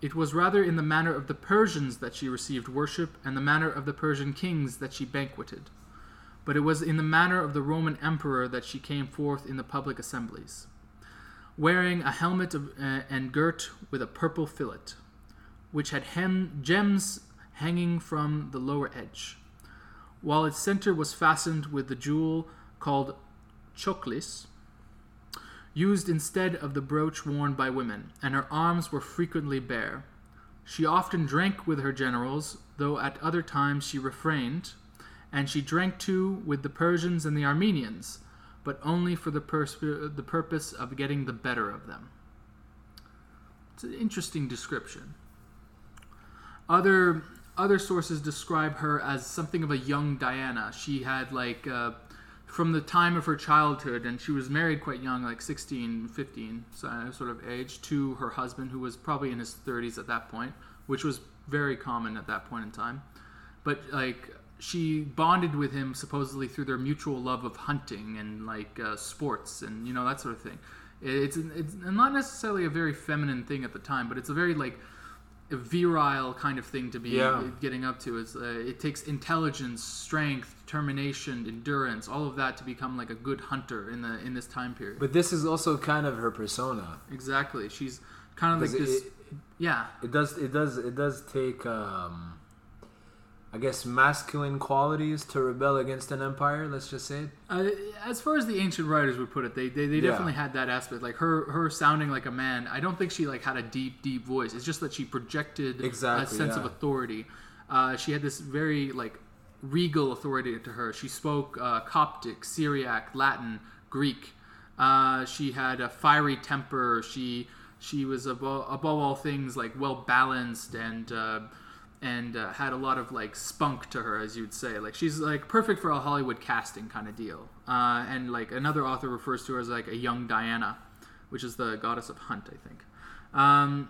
It was rather in the manner of the Persians that she received worship, and the manner of the Persian kings that she banqueted. But it was in the manner of the Roman emperor that she came forth in the public assemblies, wearing a helmet of, uh, and girt with a purple fillet, which had hem- gems hanging from the lower edge while its center was fastened with the jewel called cochlis, used instead of the brooch worn by women, and her arms were frequently bare. She often drank with her generals, though at other times she refrained, and she drank too with the Persians and the Armenians, but only for the, pers- the purpose of getting the better of them. It's an interesting description. Other other sources describe her as something of a young Diana. She had like uh, from the time of her childhood, and she was married quite young, like 16, 15 so, uh, sort of age, to her husband, who was probably in his 30s at that point, which was very common at that point in time. But like she bonded with him supposedly through their mutual love of hunting and like uh, sports and you know that sort of thing. It's it's not necessarily a very feminine thing at the time, but it's a very like virile kind of thing to be Yeah. getting up to. It's, uh, it takes intelligence, strength, determination, endurance, all of that to become like a good hunter in the in this time period. But this is also kind of her persona. exactly, she's kind of like this. it- yeah, It does. It does. It does take. Um, I guess masculine qualities to rebel against an empire. Let's just say. Uh, as far as the ancient writers would put it, they they, they Yeah. definitely had that aspect. Like her her sounding like a man. I don't think she like had a deep deep voice. It's just that she projected Exactly, a sense of authority. Uh, she had this very like regal authority to her. She spoke uh, Coptic, Syriac, Latin, Greek. Uh, she had a fiery temper. She she was above, above all things like well balanced and. And uh, had a lot of like spunk to her, as you'd say. Like she's like perfect for a Hollywood casting kind of deal. Uh, and like another author refers to her as like a young Diana, which is the goddess of hunt, I think. Um,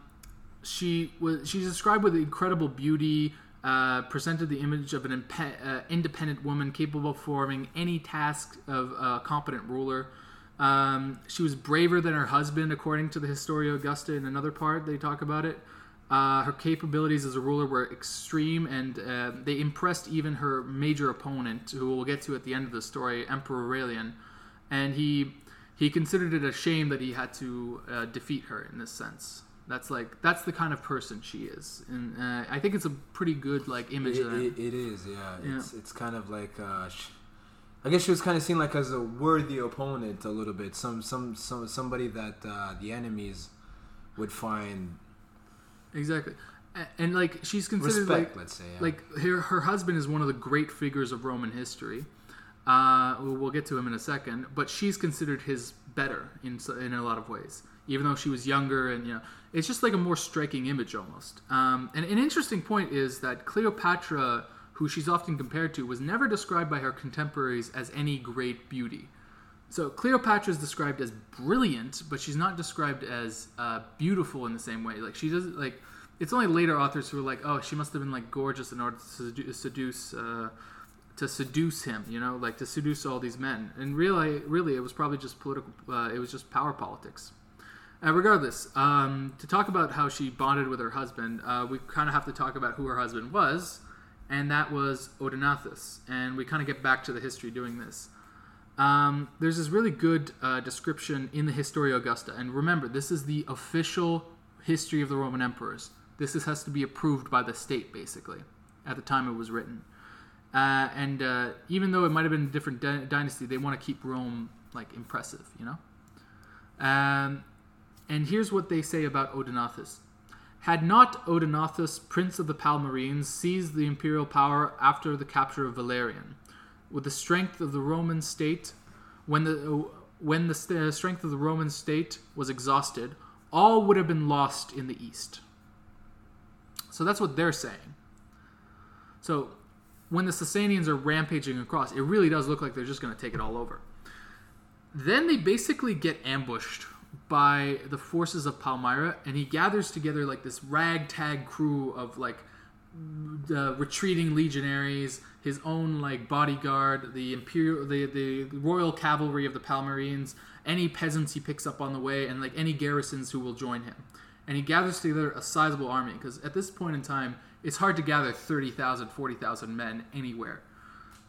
she was she's described with incredible beauty. Uh, presented the image of an uh, independent woman capable of performing any task of a competent ruler. Um, she was braver than her husband, according to the Historia Augusta. In another part, they talk about it. Uh, her capabilities as a ruler were extreme, and uh, they impressed even her major opponent, who we'll get to at the end of the story, Emperor Aurelian. And he he considered it a shame that he had to uh, defeat her in this sense. That's like that's the kind of person she is, and uh, I think it's a pretty good like image It, it, it is. Yeah. Yeah. It's it's kind of like. Uh, sh- I guess she was kind of seen like as a worthy opponent a little bit. Some some some somebody that uh, the enemies would find Exactly, A- and like she's considered respect. like let's say. Yeah. like her, her husband is one of the great figures of Roman history. Uh, we'll we'll get to him in a second, but she's considered his better in in a lot of ways, even though she was younger and you know it's just like a more striking image almost. Um, and an interesting point is that Cleopatra, who she's often compared to, was never described by her contemporaries as any great beauty. So Cleopatra is described as brilliant, but she's not described as uh, beautiful in the same way. Like she doesn't like. It's only later authors who are like, oh, she must have been like gorgeous in order to seduce, uh, to seduce him. You know, like to seduce all these men. And really, really, it was probably just political. Uh, it was just power politics. Uh, regardless, um, to talk about how she bonded with her husband, uh, we kind of have to talk about who her husband was, and that was Odenathus. And we kind of get back to the history doing this. Um, there's this really good uh, description in the Historia Augusta, and remember, this is the official history of the Roman emperors. This is, has to be approved by the state, basically, at the time it was written. Uh, and uh, even though it might have been a different dy- dynasty, they want to keep Rome like impressive, you know. Um, and here's what they say about Odenathus. Had not Odenathus, prince of the Palmyrene, seized the imperial power after the capture of Valerian, with the strength of the Roman state, when the uh, when the st- uh, strength of the Roman state was exhausted, all would have been lost in the east. So that's what they're saying. So when the Sasanians are rampaging across, it really does look like they're just going to take it all over. Then they basically get ambushed by the forces of Palmyra, and he gathers together like this ragtag crew of like the retreating legionaries, his own like bodyguard, the imperial, the the royal cavalry of the Palmyrenes, any peasants he picks up on the way, and like any garrisons who will join him. And he gathers together a sizable army because at this point in time, it's hard to gather 30,000, 40,000 men anywhere,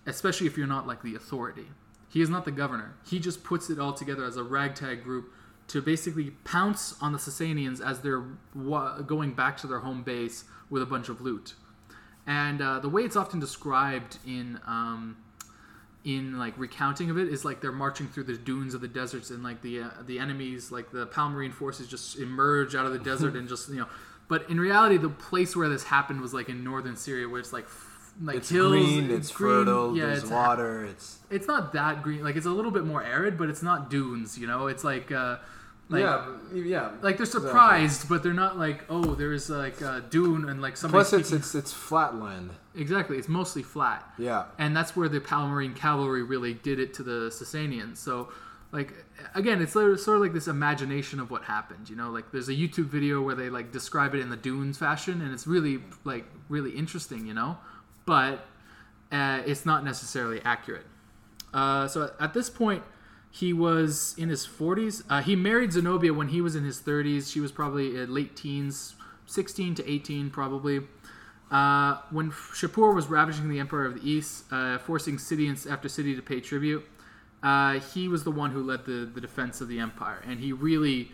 especially if you're not like the authority. He is not the governor. He just puts it all together as a ragtag group to basically pounce on the Sasanians as they're wa- going back to their home base with a bunch of loot. And uh, the way it's often described in um, in like recounting of it is like they're marching through the dunes of the deserts and like the uh, the enemies like the Palmyrene forces just emerge out of the desert and just you know. But in reality, the place where this happened was like in northern Syria, where it's like like it's hills, green. It's green. fertile. Yeah, there's it's water. It's it's not that green. Like it's a little bit more arid, but it's not dunes. You know, it's like uh, like yeah, yeah. like they're surprised, but they're not like oh, there's like a dune and like somebody. Plus, it's it's it's flatland. exactly. It's mostly flat, Yeah. and that's where the Palmyrene cavalry really did it to the Sasanians. So. Like again, it's sort of sort of like this imagination of what happened. You know, like there's a YouTube video where they like describe it in the dunes fashion, and it's really like really interesting. You know, but uh, it's not necessarily accurate. Uh, so at this point, he was in his 40s. Uh, he married Zenobia when he was in his 30s. She was probably uh, late teens, 16 to 18 probably. Uh, when Shapur was ravaging the Empire of the East, uh, forcing city after city to pay tribute, uh, he was the one who led the, the defense of the empire, and he really,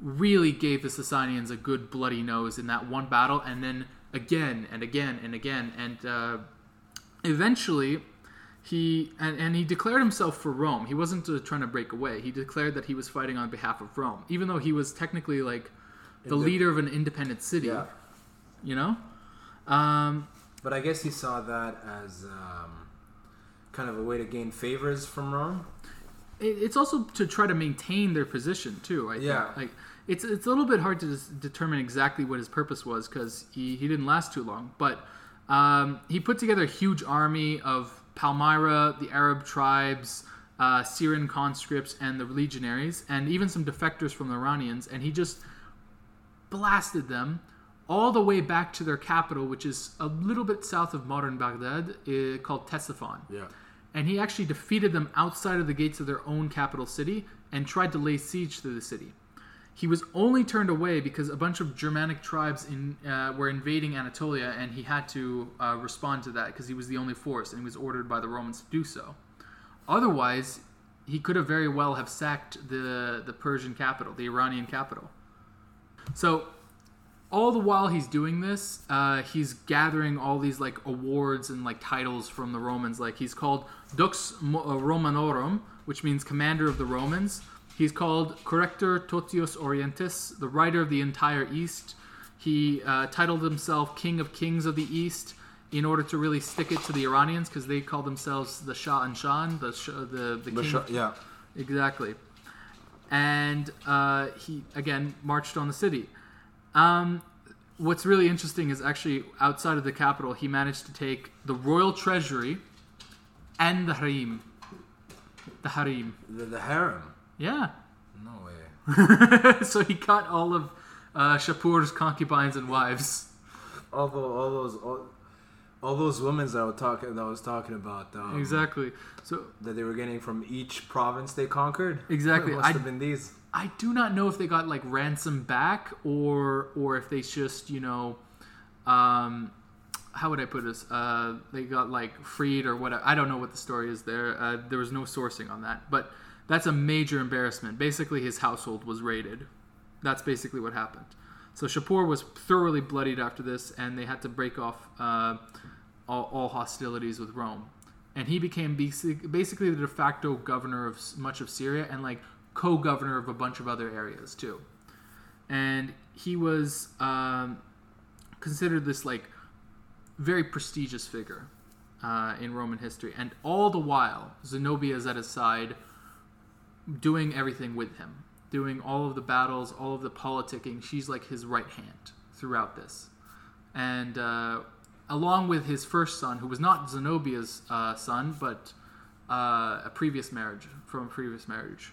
really gave the Sasanians a good bloody nose in that one battle, and then again and again and again, and uh, eventually he and, and he declared himself for Rome. He wasn't uh, trying to break away. He declared that he was fighting on behalf of Rome, even though he was technically like the leader of an independent city. Yeah. You know, um, But I guess he saw that as um, kind of a way to gain favors from Rome. it, it's also to try to maintain their position too. I think. Yeah. Like it's it's a little bit hard to dis- determine exactly what his purpose was because he he didn't last too long. But um, he put together a huge army of Palmyra, the Arab tribes. Uh, Syrian conscripts and the legionaries, and even some defectors from the Iranians, and he just blasted them all the way back to their capital, which is a little bit south of modern Baghdad, uh, called Ctesiphon. Yeah. And he actually defeated them outside of the gates of their own capital city and tried to lay siege to the city. He was only turned away because a bunch of Germanic tribes in, uh, were invading Anatolia, and he had to uh, respond to that because he was the only force, and he was ordered by the Romans to do so. Otherwise, he could have very well have sacked the the Persian capital, the Iranian capital. So all the while he's doing this, uh, he's gathering all these like awards and like titles from the Romans. Like he's called Dux uh, Romanorum, which means commander of the Romans. He's called Corrector Totius Orientis, the writer of the entire East. He uh, titled himself King of Kings of the East in order to really stick it to the Iranians because they call themselves the Shahanshah, the sh- the the But king. yeah. Exactly. And uh, he again marched on the city. Um, what's really interesting is actually outside of the capital, he managed to take the royal treasury and the harem. The harem. The, the harem. Yeah. No way. so he cut all of uh, Shapur's concubines and wives. All, those all, all those women that I was talking that I was talking about. Um, Exactly. So That they were getting from each province they conquered. Exactly. It must I- have been these. I do not know if they got like ransom back or or if they just you know, um, how would I put this? Uh, they got like freed or whatever. I don't know what the story is there. Uh, there was no sourcing on that, but that's a major embarrassment. Basically, his household was raided. That's basically what happened. So Shapur was thoroughly bloodied after this, and they had to break off uh, all, all hostilities with Rome. And he became basic, basically the de facto governor of much of Syria and like co-governor of a bunch of other areas too. And he was um, considered this like very prestigious figure uh, in Roman history. And all the while, Zenobia is at his side, doing everything with him, doing all of the battles, all of the politicking. She's like his right hand throughout this. And uh, along with his first son, who was not Zenobia's uh, son, but uh, a previous marriage, from a previous marriage.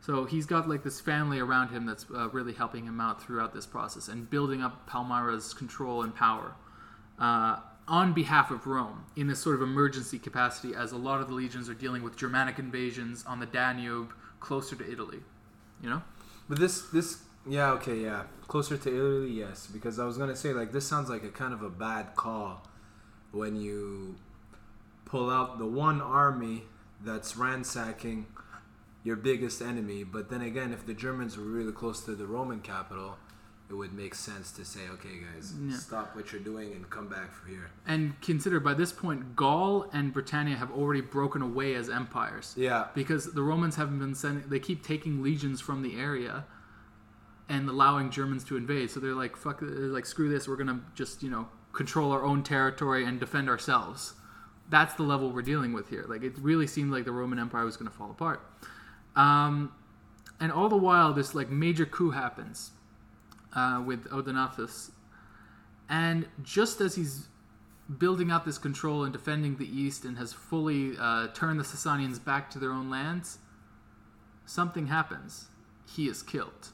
So he's got like this family around him that's uh, really helping him out throughout this process and building up Palmyra's control and power uh, on behalf of Rome in this sort of emergency capacity, as a lot of the legions are dealing with Germanic invasions on the Danube closer to Italy. You know? But this this yeah okay yeah closer to Italy yes because I was gonna say like this sounds like a kind of a bad call when you pull out the one army that's ransacking your biggest enemy but then again if the Germans were really close to the Roman capital it would make sense to say okay guys Yeah. stop what you're doing and come back for here And consider by this point, Gaul and Britannia have already broken away as empires. yeah because the Romans haven't been sending. They keep taking legions from the area and allowing Germans to invade. So they're like, "Fuck!" They're like, "Screw this! We're gonna just you know control our own territory and defend ourselves." That's the level we're dealing with here. Like it really seemed like the Roman Empire was gonna fall apart. Um, and all the while, this like major coup happens uh, with Odenathus, and just as he's building out this control and defending the east and has fully uh, turned the Sasanians back to their own lands, something happens. He is killed.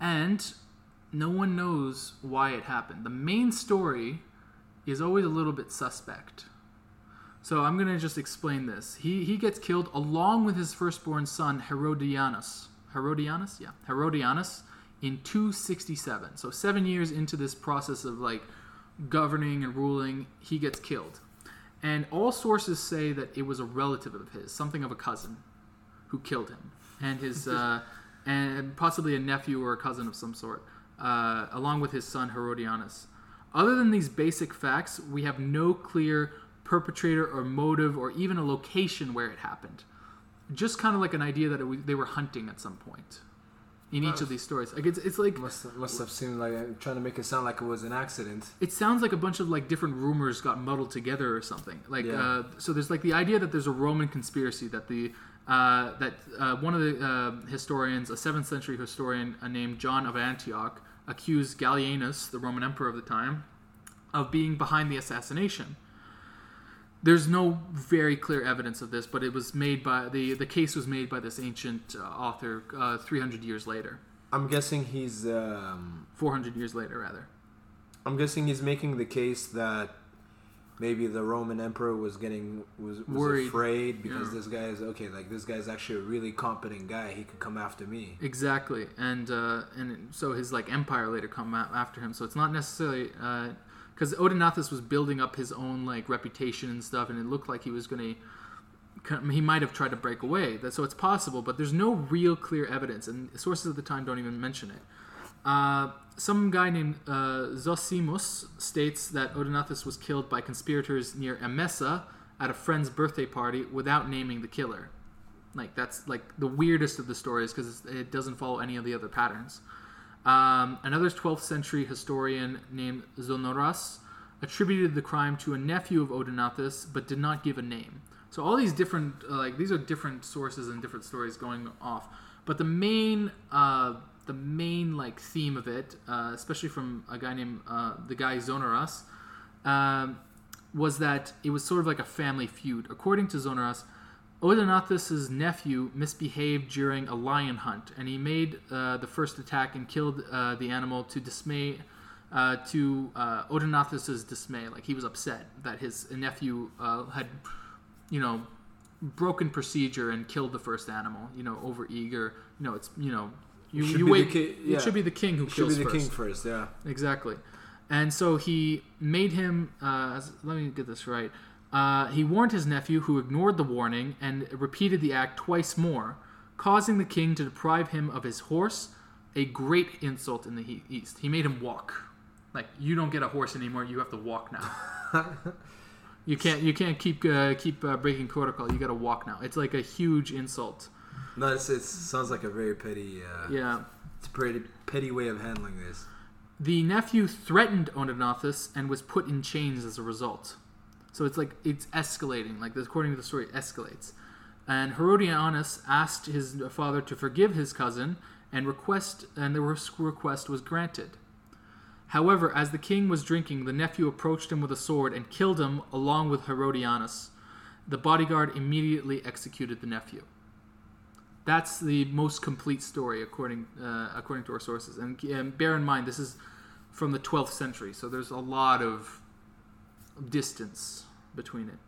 And no one knows why it happened. The main story is always a little bit suspect. So I'm going to just explain this. He, he gets killed along with his firstborn son, Herodianus. Herodianus? Yeah. Herodianus in 267. So seven years into this process of like governing and ruling, he gets killed. And all sources say that it was a relative of his, something of a cousin, who killed him, and his uh, and possibly a nephew or a cousin of some sort, uh, along with his son Herodianus. Other than these basic facts, we have no clear perpetrator or motive or even a location where it happened. Just kind of like an idea that it they were hunting at some point in each of these stories. Like it's, it's like Must must have seemed like uh, trying to make it sound like it was an accident. it sounds like a bunch of like different rumors got muddled together or something. Like Yeah. uh, so, there's like the idea that there's a Roman conspiracy that the uh, that uh, one of the uh, historians, a seventh century historian uh, named John of Antioch, accused Gallienus, the Roman emperor of the time, of being behind the assassination. There's no very clear evidence of this, but it was made by the the case was made by this ancient uh, author uh, 300 years later, I'm guessing he's um, 400 years later rather. I'm guessing he's making the case that maybe the Roman emperor was getting was, was Worried. afraid because Yeah. this guy is okay. Like this guy's actually a really competent guy. He could come after me. Exactly, and uh, and so his like empire later come after him. So it's not necessarily because Odenathus was building up his own like reputation and stuff, and it looked like he was going to. He might have tried to break away. So it's possible, but there's no real clear evidence, and sources at the time don't even mention it. Uh, some guy named uh, Zosimus states that Odenathus was killed by conspirators near Emesa at a friend's birthday party without naming the killer. Like that's like the weirdest of the stories because it doesn't follow any of the other patterns. Um, another 12th century historian named Zonaras attributed the crime to a nephew of Odenathus, but did not give a name. So all these different uh, like these are different sources and different stories going off. But the main uh, the main like theme of it, uh, especially from a guy named uh, the guy Zonaras, um, was that it was sort of like a family feud. According to Zonaras, Odenathus' nephew misbehaved during a lion hunt, and he made uh, the first attack and killed uh, the animal to dismay, uh, to uh, Odenathus' dismay. Like he was upset that his nephew uh, had, you know, broken procedure and killed the first animal. You know, over eager. You know, it's you know, you, Should you wait. ki- yeah. It should be the king who Should kills be the first. king first. Yeah. Exactly. And so he made him. Uh, let me get this right. Uh, he warned his nephew, who ignored the warning and repeated the act twice more, causing the king to deprive him of his horse, a great insult in the East. He made him walk. Like you don't get a horse anymore; you have to walk now. you can't. You can't keep uh, keep uh, breaking protocol. You got to walk now. It's like a huge insult. No, it's, it sounds like a very petty. Uh, Yeah. It's a pretty petty way of handling this. The nephew threatened Odenathus and was put in chains as a result. So it's like it's escalating. Like according to the story, it escalates. And Herodianus asked his father to forgive his cousin and request, and the request was granted. However, as the king was drinking, the nephew approached him with a sword and killed him along with Herodianus. The bodyguard immediately executed the nephew. That's the most complete story according uh, according to our sources. And, and bear in mind, this is from the 12th century, so there's a lot of distance between it.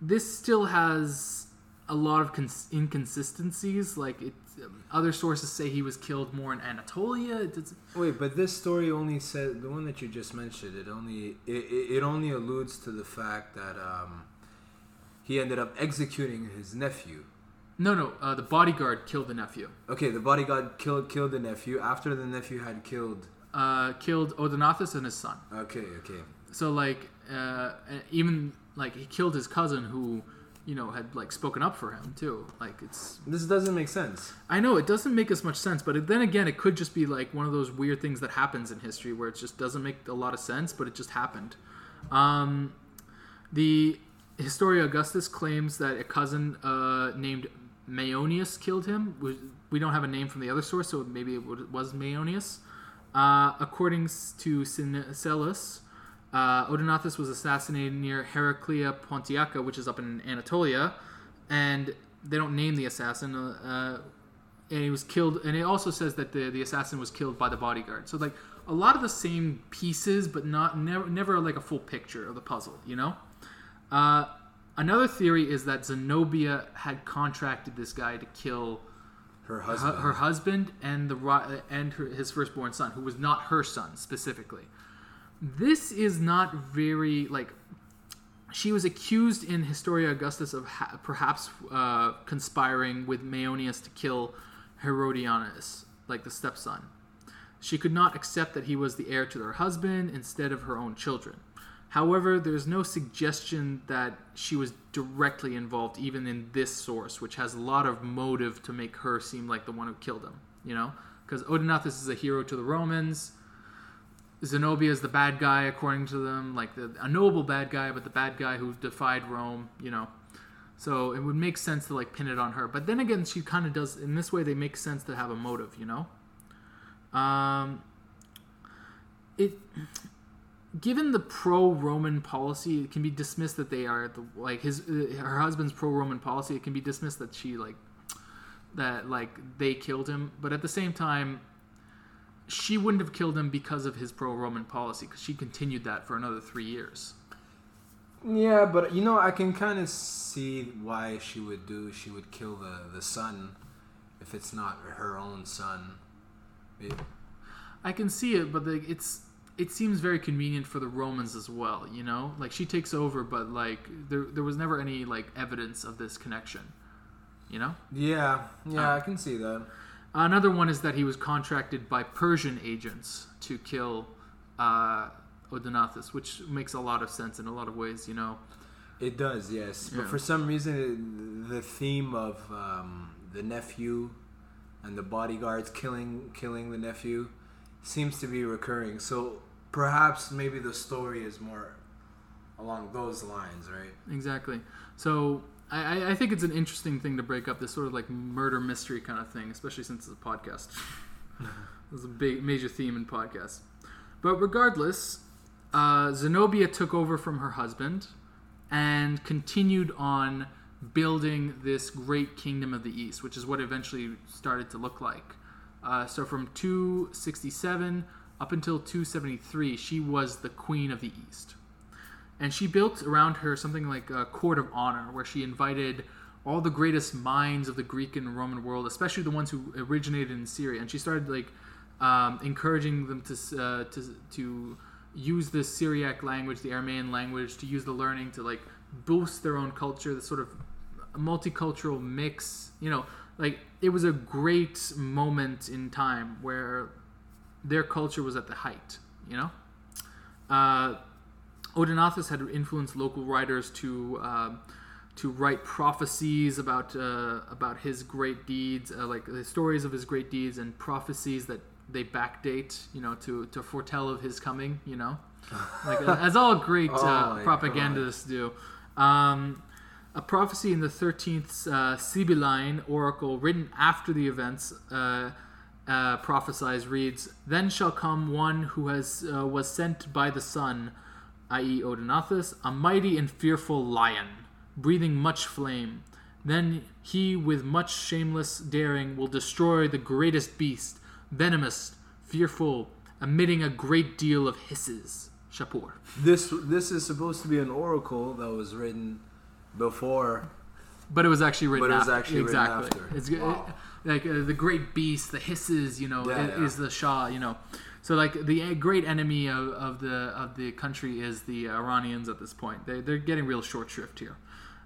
This still has a lot of cons- inconsistencies. Like it, um, other sources say he was killed more in Anatolia. Wait, but this story only said the one that you just mentioned. It only it, it, only alludes to the fact that um, he ended up executing his nephew. no, no. Uh, the bodyguard killed the nephew. Okay, the bodyguard killed killed the nephew after the nephew had killed. Uh, killed Odenathus and his son. Okay, okay. So like, uh, even like he killed his cousin who, you know, had like spoken up for him too. Like it's This doesn't make sense. I know it doesn't make as much sense, but then again, it could just be like one of those weird things that happens in history where it just doesn't make a lot of sense, but it just happened. Um, the Historia Augustus claims that a cousin uh, named Maeonius killed him. We, we don't have a name from the other source, so maybe it was Maeonius. Uh, according to Syncellus, uh, Odenathus was assassinated near Heraclea Pontiaca, which is up in Anatolia, and they don't name the assassin. Uh, and he was killed. And it also says that the, the assassin was killed by the bodyguard. So like a lot of the same pieces, but not never never like a full picture of the puzzle. You know. Uh, another theory is that Zenobia had contracted this guy to kill Her her, husband. her husband and the and her, his firstborn son, who was not her son specifically. This is not very like. She was accused in Historia Augustus of ha- perhaps uh, conspiring with Maeonius to kill Herodianus, like the stepson. She could not accept that he was the heir to their husband instead of her own children. However, there's no suggestion that she was directly involved, even in this source, which has a lot of motive to make her seem like the one who killed him. You know, because Odenathus is a hero to the Romans. Zenobia is the bad guy, according to them, like the, a noble bad guy, but the bad guy who defied Rome. You know, so it would make sense to like pin it on her. But then again, she kind of does. In this way, they make sense to have a motive. You know. Um, it given the pro-Roman policy, it can be dismissed that they are the like his uh, her husband's pro-Roman policy. It can be dismissed that she like that like they killed him, but at the same time, she wouldn't have killed him because of his pro-Roman policy because she continued that for another three years. Yeah, but you know, I can kind of see why she would do. She would kill the the son if it's not her own son. It- I can see it, but like it's it seems very convenient for the Romans as well. You know, like she takes over, but like there there was never any like evidence of this connection. You know. yeah, yeah, um, I can see that. Another one is that he was contracted by Persian agents to kill uh, Odenathus, which makes a lot of sense in a lot of ways. You know, It does, yes. But for some reason, the theme of um, the nephew and the bodyguards killing killing the nephew seems to be recurring. So perhaps maybe the story is more along those lines, right? exactly. So I, I- think it's an interesting thing to break up this sort of like murder mystery kind of thing, especially since it's a podcast. It's a big major theme in podcasts. But regardless, uh, Zenobia took over from her husband and continued on building this great kingdom of the East, which is what eventually started to look like. Uh, so from 267 up until 273, she was the queen of the East. And she built around her something like a court of honor, where she invited all the greatest minds of the Greek and Roman world, especially the ones who originated in Syria. And she started like um, encouraging them to uh, to to use the Syriac language, the Aramean language, to use the learning to like boost their own culture, the sort of multicultural mix. You know, like it was a great moment in time where their culture was at the height. You know. Uh, Odenathus had influenced local writers to uh, to write prophecies about uh, about his great deeds, uh, like the stories of his great deeds and prophecies that they backdate, you know, to to foretell of his coming, you know, like uh, as all great Oh uh, propagandists do. Um, a prophecy in the 13th uh, Sibylline oracle, written after the events, uh, uh, prophesies reads, "Then shall come one who has uh, was sent by the sun, i.e., Odenathus, a mighty and fearful lion, breathing much flame. Then he, with much shameless daring, will destroy the greatest beast, venomous, fearful, emitting a great deal of hisses." Shapur. This this is supposed to be an oracle that was written before. But it was actually written. But it was actually written exactly. after. It's good. Like uh, the great beast, the hisses, you know, Yeah, i- yeah. is the Shah, you know. So like the great enemy of, of the of the country is the Iranians at this point. They they're getting real short shrift here.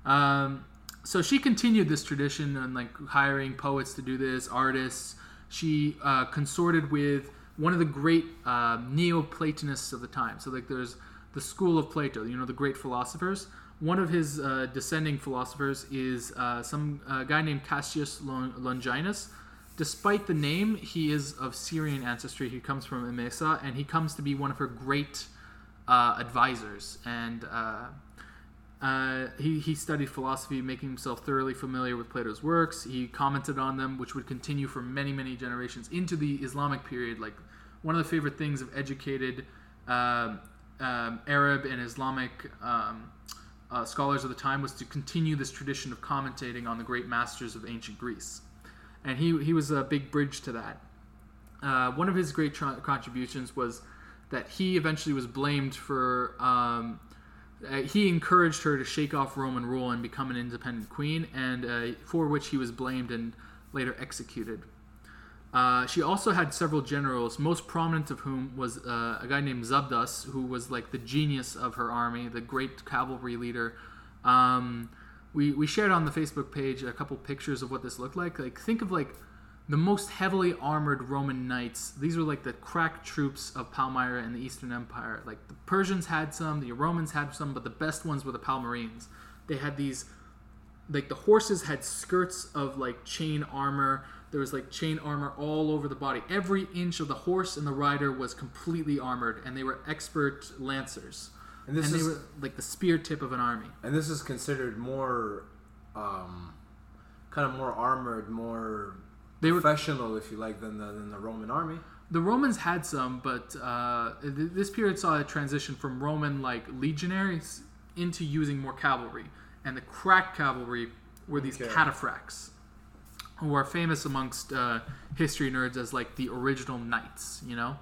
Um, so she continued this tradition and like hiring poets to do this, artists. She uh, consorted with one of the great uh, Neoplatonists of the time. So like there's the school of Plato, you know, the great philosophers. One of his uh, descending philosophers is uh, some uh, guy named Cassius Lon- Longinus. Despite the name, he is of Syrian ancestry. He comes from Emesa, and he comes to be one of her great uh, advisors. And uh, uh, he, he studied philosophy, making himself thoroughly familiar with Plato's works. He commented on them, which would continue for many, many generations into the Islamic period. Like one of the favorite things of educated um, um, Arab and Islamic um, uh, scholars of the time was to continue this tradition of commentating on the great masters of ancient Greece. And he, he was a big bridge to that. Uh, one of his great tr- contributions was that he eventually was blamed for. Um, uh, he encouraged her to shake off Roman rule and become an independent queen, and uh, for which he was blamed and later executed. Uh, she also had several generals, most prominent of whom was uh, a guy named Zabdas, who was like the genius of her army, the great cavalry leader. Um, we, we shared on the Facebook page a couple pictures of what this looked like. Like think of like the most heavily armored Roman knights. These were like the crack troops of Palmyra and the Eastern Empire. Like the Persians had some, the Romans had some, but the best ones were the Palmyrenes. They had these like the horses had skirts of like chain armor there was like chain armor all over the body. Every inch of the horse and the rider was completely armored, and they were expert lancers. And this and is were like the spear tip of an army. and this is considered more, um, kind of more armored, more They were professional, if you like, than the than the Roman army. the Romans had some, but uh, th- this period saw a transition from Roman like legionaries into using more cavalry, and the crack cavalry were these Okay. cataphracts, who are famous amongst uh, history nerds as like the original knights. You know,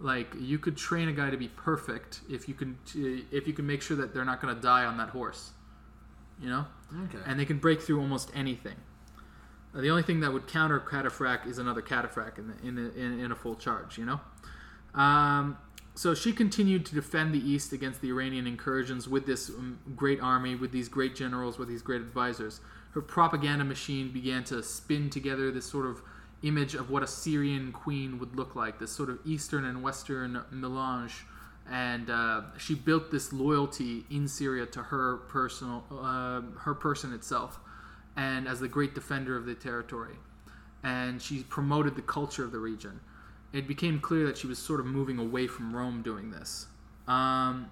like you could train a guy to be perfect if you can if you can make sure that they're not going to die on that horse. You know, Okay. and they can break through almost anything. Uh, the only thing that would counter cataphract is another cataphract in, the, in, a, in, in a full charge, you know? Um, so she continued to defend the East against the Iranian incursions with this um, great army, with these great generals, with these great advisors. Her propaganda machine began to spin together this sort of image of what a Syrian queen would look like, this sort of Eastern and Western melange. And uh, she built this loyalty in Syria to her personal, uh, her person itself, and as the great defender of the territory. And she promoted the culture of the region. It became clear that she was sort of moving away from Rome doing this. Um,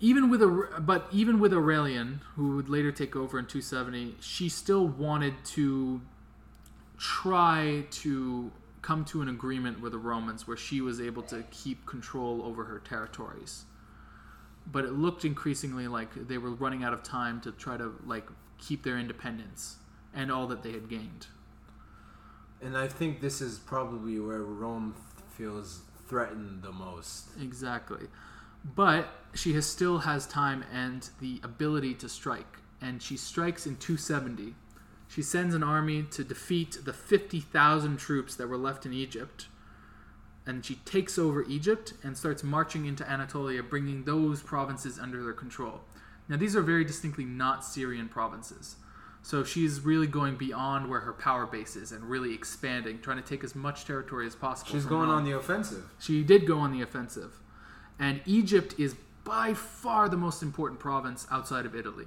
even with a but even with Aurelian, who would later take over in 270, she still wanted to try to come to an agreement with the Romans where she was able to keep control over her territories. But it looked increasingly like they were running out of time to try to like keep their independence and all that they had gained. And I think this is probably where Rome feels threatened the most. Exactly. But she has still has time and the ability to strike. And she strikes in 270. She sends an army to defeat the 50,000 troops that were left in Egypt. And she takes over Egypt and starts marching into Anatolia, bringing those provinces under their control. Now, these are very distinctly not Syrian provinces. So she's really going beyond where her power base is and really expanding, trying to take as much territory as possible. She's going Rome. on the offensive. She did go on the offensive. And Egypt is by far the most important province outside of Italy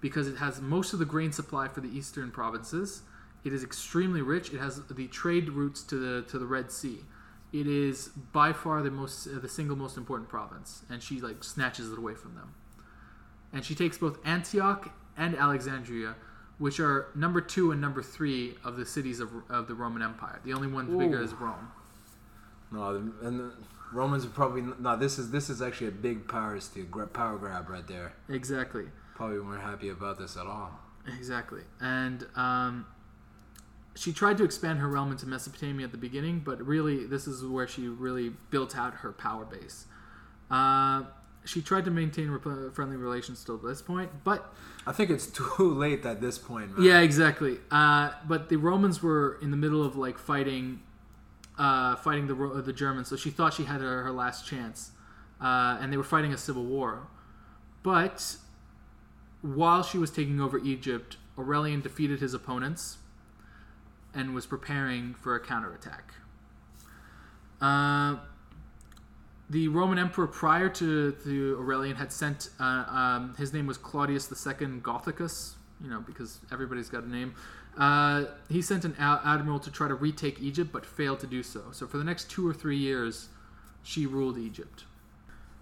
because it has most of the grain supply for the eastern provinces. It is extremely rich. It has the trade routes to the to the Red Sea. It is by far the most uh, the single most important province, and she like snatches it away from them. And she takes both Antioch and Alexandria, which are number two and number three of the cities of, of the Roman Empire. The only one bigger is Rome. No, the- and the Romans are probably no. This is this is actually a big power steal, power grab right there. Exactly. Probably weren't happy about this at all. Exactly. And um, she tried to expand her realm into Mesopotamia at the beginning, but really, this is where she really built out her power base. Uh, she tried to maintain rep- friendly relations till this point, but I think it's too late at this point, man. yeah, exactly. Uh, but the Romans were in the middle of like fighting, uh, fighting the Ro- the Germans, so she thought she had her, her last chance, uh, and they were fighting a civil war. But while she was taking over Egypt, Aurelian defeated his opponents and was preparing for a counterattack. Uh, the Roman emperor prior to, to Aurelian had sent, uh, um, his name was Claudius II Gothicus, you know, because everybody's got a name. Uh, he sent an ad- admiral to try to retake Egypt, but failed to do so. So for the next two or three years, she ruled Egypt.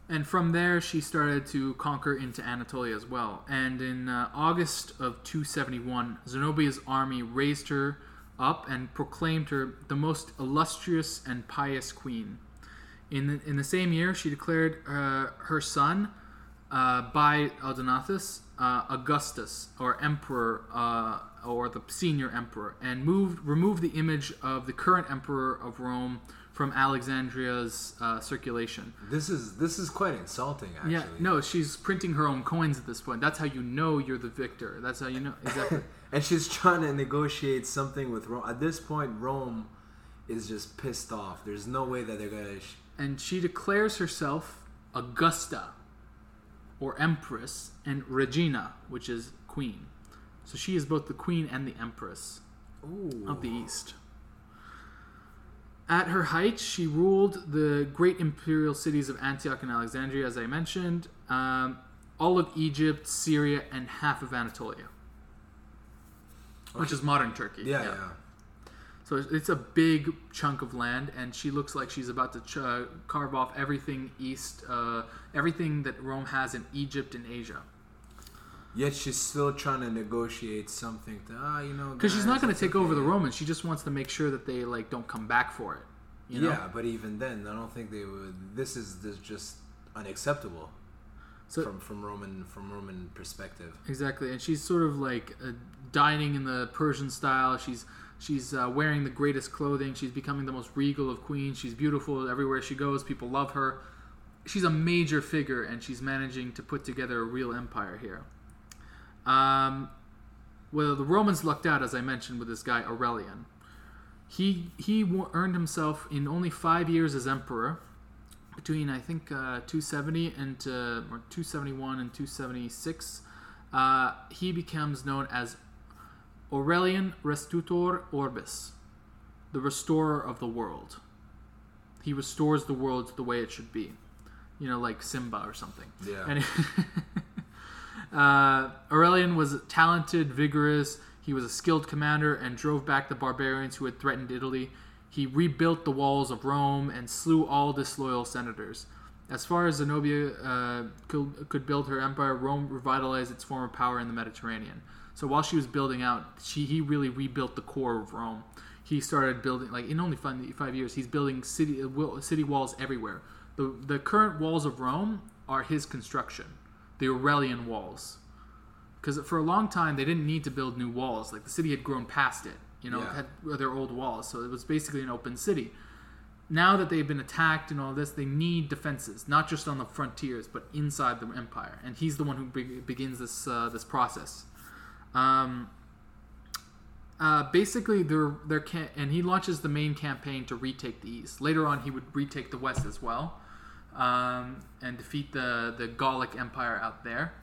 And from there, she started to conquer into Anatolia as well. And in uh, August of 271, Zenobia's army raised her up and proclaimed her the most illustrious and pious queen. In the, in the same year, she declared uh, her son uh, by Odaenathus uh, Augustus, or Emperor uh, or the senior emperor, and moved removed the image of the current emperor of Rome from Alexandria's uh, circulation. This is this is quite insulting, actually. Yeah, no, she's printing her own coins at this point. That's how you know you're the victor. That's how you know exactly. and she's trying to negotiate something with Rome. At this point, Rome is just pissed off. There's no way that they're gonna. Sh- and she declares herself Augusta, or Empress, and Regina, which is queen. So she is both the queen and the empress Ooh. of the East. At her height, she ruled the great imperial cities of Antioch and Alexandria, as I mentioned, um, all of Egypt, Syria, and half of Anatolia, which is modern Turkey. Yeah, yeah. So it's- it's a big chunk of land, and she looks like she's about to ch- uh, carve off everything east, uh, everything that Rome has in Egypt and Asia. Yet she's still trying to negotiate something to ah, you know. Because she's not going to take over the. Romans. She just wants to make sure that they like don't come back for it. You know? Yeah, but even then, I don't think they would. This is this just unacceptable So from from Roman from Roman perspective. exactly, and she's sort of like uh, dining in the Persian style. She's she's uh, wearing the greatest clothing. She's becoming the most regal of queens. She's beautiful everywhere she goes. People love her. She's a major figure, and she's managing to put together a real empire here. Um, well, the Romans lucked out, as I mentioned, with this guy Aurelian. He he earned himself in only five years as emperor, between I think uh, 270 and uh, or 271 and 276. Uh, he becomes known as Aurelian Restitutor Orbis, the restorer of the world. He restores the world to the way it should be, you know, like Simba or something. Yeah. Uh, Aurelian was talented, vigorous. He was a skilled commander and drove back the barbarians who had threatened Italy. He rebuilt the walls of Rome and slew all disloyal senators. As far as Zenobia uh, could, could build her empire, Rome revitalized its former power in the Mediterranean. So while she was building out, she he really rebuilt the core of Rome. He started building like in only five, five years. He's building city uh, city walls everywhere. The the current walls of Rome are his construction, the Aurelian walls. Because for a long time they didn't need to build new walls. Like the city had grown past it. You know, Yeah. had their old walls, so it was basically an open city. Now that they've been attacked and all this, they need defenses, not just on the frontiers, but inside the empire. And he's the one who be- begins this uh, this process. Um, uh, basically, they're, they're ca- and he launches the main campaign to retake the east. Later on, he would retake the west as well, um, and defeat the the Gallic Empire out there.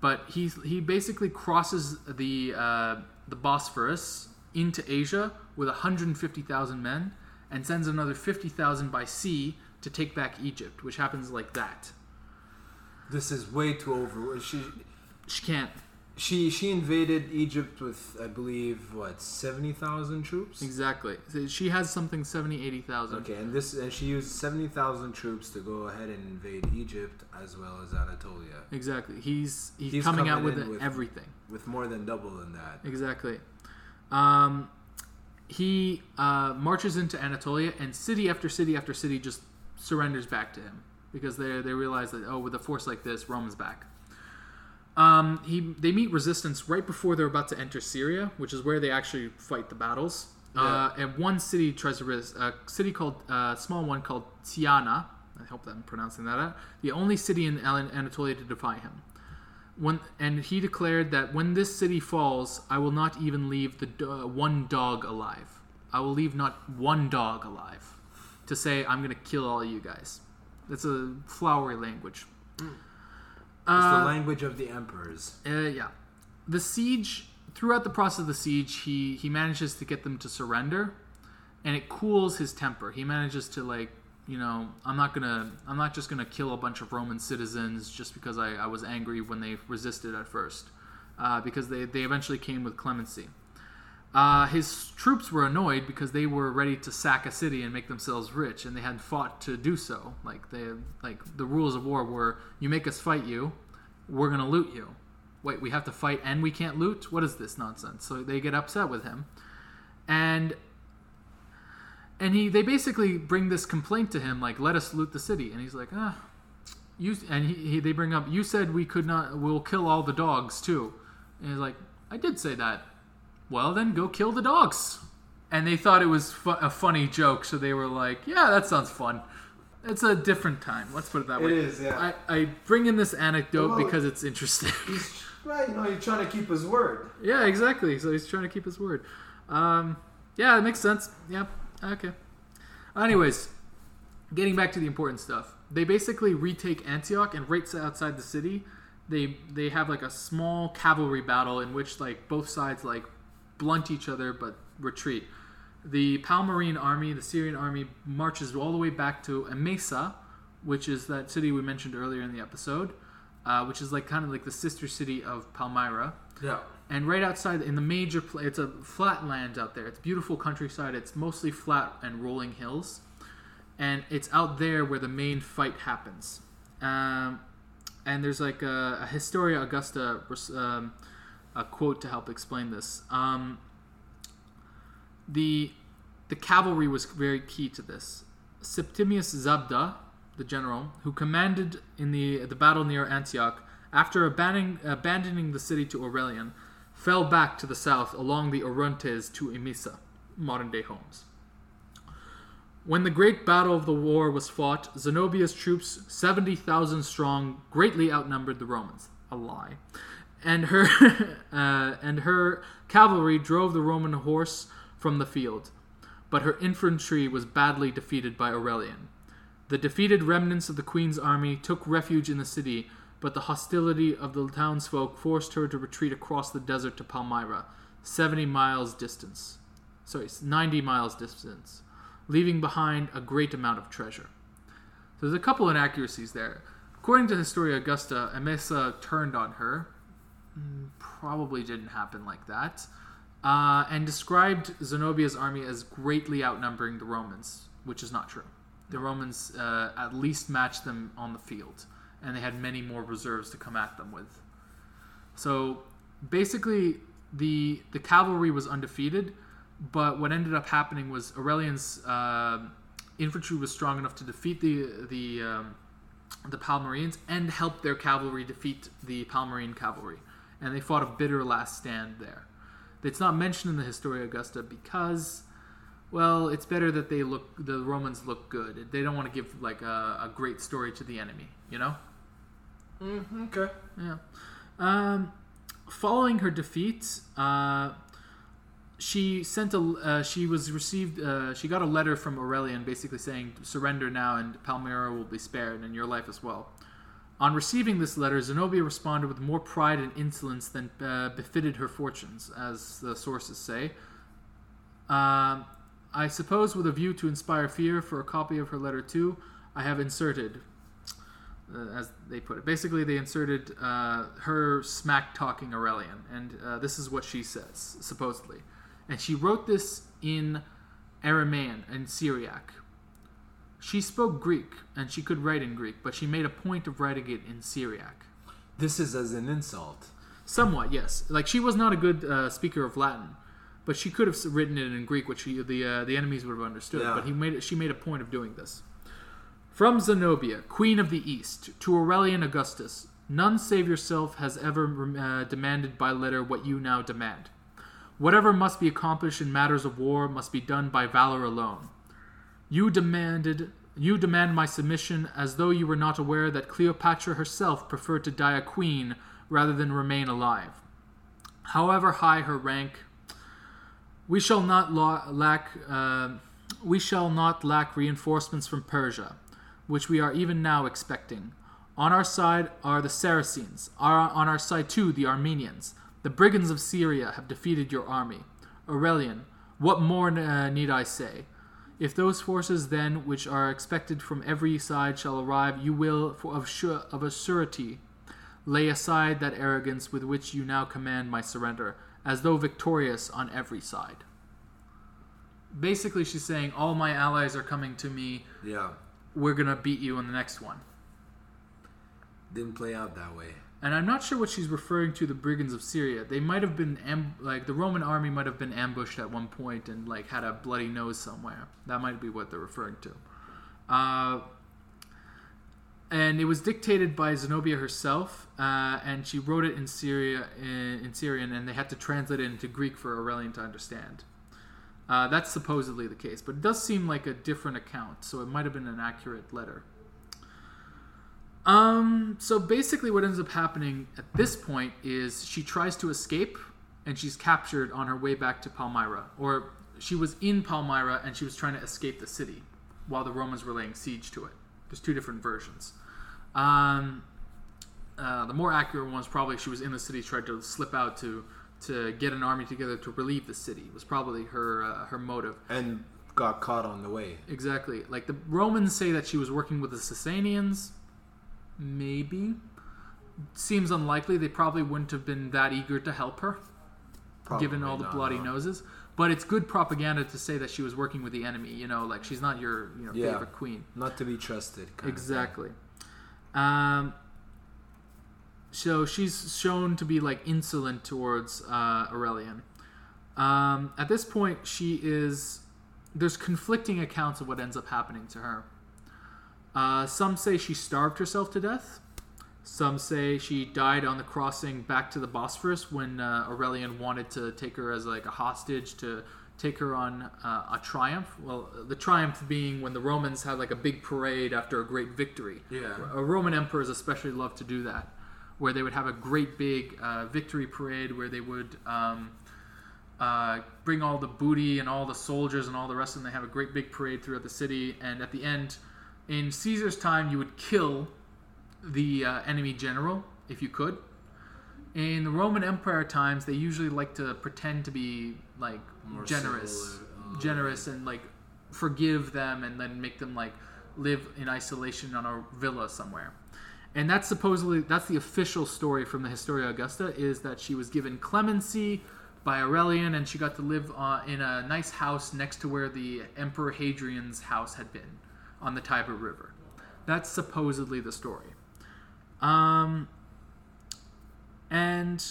But he he basically crosses the uh, the Bosphorus into Asia with 150,000 men, and sends another 50,000 by sea to take back Egypt, which happens like that. This is way too over. She She can't she she invaded Egypt with I believe what seventy thousand troops. exactly. She has something 70, 80,000. Okay, and this and she used seventy thousand troops to go ahead and invade Egypt as well as Anatolia Exactly. He's he's, He's coming out with, with- everything. with more than double than that. Exactly. Um, he uh, marches into Anatolia, and city after city after city just surrenders back to him because they they realize that oh, with a force like this, Rome's back. Um, he they meet resistance right before they're about to enter Syria, which is where they actually fight the battles. Uh, and one city tries to resist a city called uh, small one called Tyana. I hope that I'm pronouncing that out. The only city in An- Anatolia to defy him. When, and he declared that when this city falls, I will not even leave the uh, one dog alive. I will leave not one dog alive to say I'm going to kill all you guys. That's a flowery language. It's Uh, the language of the emperors. uh, yeah. The siege, throughout the process of the siege, he, he manages to get them to surrender, and it cools his temper. He manages to, like, you know, I'm not gonna, I'm not just gonna kill a bunch of Roman citizens just because I, I was angry when they resisted at first, uh, because they, they eventually came with clemency. Uh, his troops were annoyed because they were ready to sack a city and make themselves rich, and they had fought to do so. Like they, like the rules of war were: you make us fight you, we're gonna loot you. Wait, we have to fight and we can't loot? What is this nonsense? So they get upset with him, and and he they basically bring this complaint to him like, let us loot the city, and he's like, ah, you and he, he they bring up, you said we could not, we'll kill all the dogs too, and he's like, I did say that. Well, then go kill the dogs. And they thought it was fu- a funny joke, so they were like, yeah, that sounds fun. It's a different time. Let's put it that It way. is, yeah. I, I bring in this anecdote Well- because it's interesting. He's right, you know, you're trying to keep his word. yeah, exactly. So he's trying to keep his word. Um, yeah, it makes sense. Yeah, okay. Anyways, getting back to the important stuff. They basically retake Antioch, and right outside the city, they they have like a small cavalry battle in which like both sides like blunt each other but retreat. The Palmyrene army, the Syrian army, marches all the way back to Emesa, which is that city we mentioned earlier in the episode, uh, which is like kind of like the sister city of Palmyra. Yeah. And right outside, in the major, pla it's a flat land out there. It's beautiful countryside. It's mostly flat and rolling hills, and it's out there where the main fight happens. Um, and there's like a, a Historia Augusta um, a quote to help explain this. Um, the the cavalry was very key to this. Septimius Zabda, the general who commanded in the the battle near Antioch, after abandoning abandoning the city to Aurelian, fell back to the south along the Orontes to Emesa, modern day Homs. When the great battle of the war was fought, Zenobia's troops, 70,000 strong, greatly outnumbered the Romans. A lie. And her, uh, and her cavalry drove the Roman horse from the field. But her infantry was badly defeated by Aurelian. The defeated remnants of the queen's army took refuge in the city, but the hostility of the townsfolk forced her to retreat across the desert to Palmyra, 70 miles distance. Sorry, 90 miles distance leaving behind a great amount of treasure. So there's a couple inaccuracies there. According to Historia Augusta, Emesa turned on her. Probably didn't happen like that. Uh, and described Zenobia's army as greatly outnumbering the Romans, which is not true. The Romans uh, at least matched them on the field, and they had many more reserves to come at them with. So basically, the the cavalry was undefeated, but what ended up happening was Aurelian's uh, infantry was strong enough to defeat the the um, the Palmyrenes and help their cavalry defeat the Palmyrene cavalry, and they fought a bitter last stand there. It's not mentioned in the Historia Augusta because, well, it's better that they look the Romans look good. They don't want to give like a, a great story to the enemy, you know. Mm, okay. Yeah. Um, following her defeat, uh, she sent a. Uh, she was received. Uh, she got a letter from Aurelian, basically saying, "Surrender now, and Palmyra will be spared, and your life as well." On receiving this letter, Zenobia responded with more pride and insolence than uh, befitted her fortunes, as the sources say. Um, I suppose, with a view to inspire fear, for a copy of her letter too, I have inserted uh, as they put it. Basically, they inserted uh, her smack talking Aurelian, and uh, this is what she says, supposedly. And she wrote this in Aramaean and Syriac. She spoke Greek, and she could write in Greek, but she made a point of writing it in Syriac. This is as an insult. Somewhat, yes. Like she was not a good uh, speaker of Latin, but she could have written it in Greek, which she, the uh, the enemies would have understood. Yeah. But he made it, she made a point of doing this. From Zenobia, Queen of the East, to Aurelian Augustus, none save yourself has ever uh, demanded by letter what you now demand. Whatever must be accomplished in matters of war must be done by valor alone. You demanded you demand my submission as though you were not aware that Cleopatra herself preferred to die a queen rather than remain alive. However high her rank, we shall not lo- lack uh, we shall not lack reinforcements from Persia, which we are even now expecting. On our side are the Saracens. Are on our side too the Armenians. The brigands of Syria have defeated your army. Aurelian, what more uh, need I say? If those forces then, which are expected from every side, shall arrive, you will, for of, sure, of a surety, lay aside that arrogance with which you now command my surrender, as though victorious on every side. Basically, she's saying, All my allies are coming to me. Yeah. We're going to beat you in the next one. Didn't play out that way. And I'm not sure what she's referring to the brigands of Syria. They might have been am- like the Roman army might have been ambushed at one point and like had a bloody nose somewhere. That might be what they're referring to. Uh, and it was dictated by Zenobia herself, uh, and she wrote it in Syria in, in Syrian, and they had to translate it into Greek for Aurelian to understand. Uh, that's supposedly the case, but it does seem like a different account, so it might have been an accurate letter. Um, so basically, what ends up happening at this point is she tries to escape, and she's captured on her way back to Palmyra, or she was in Palmyra and she was trying to escape the city while the Romans were laying siege to it. There's two different versions. Um, uh, the more accurate one was probably she was in the city, tried to slip out to to get an army together to relieve the city. Was probably her uh, her motive. And got caught on the way. Exactly. Like the Romans say that she was working with the Sasanians. Maybe. Seems unlikely. They probably wouldn't have been that eager to help her, given all the not, bloody no. noses. But it's good propaganda to say that she was working with the enemy. You know, like she's not your you know Yeah. favorite queen. Not to be trusted. Exactly. Um, so she's shown to be like insolent towards uh, Aurelian. Um, at this point, she is. There's conflicting accounts of what ends up happening to her. Uh, some say she starved herself to death. Some say she died on the crossing back to the Bosphorus when uh, Aurelian wanted to take her as like a hostage to take her on uh, a triumph. Well, the triumph being when the Romans had like a big parade after a great victory. Yeah. Uh, Roman emperors especially loved to do that, where they would have a great big uh, victory parade where they would um, uh, bring all the booty and all the soldiers and all the rest and. They have a great big parade throughout the city, and at the end, in Caesar's time, you would kill the uh, enemy general if you could. In the Roman Empire times, they usually like to pretend to be like More generous, civil, uh, generous, and like forgive them, and then make them like live in isolation on a villa somewhere. And that's supposedly that's the official story from the Historia Augusta is that she was given clemency by Aurelian, and she got to live uh, in a nice house next to where the Emperor Hadrian's house had been on the Tiber River. That's supposedly the story. Um, and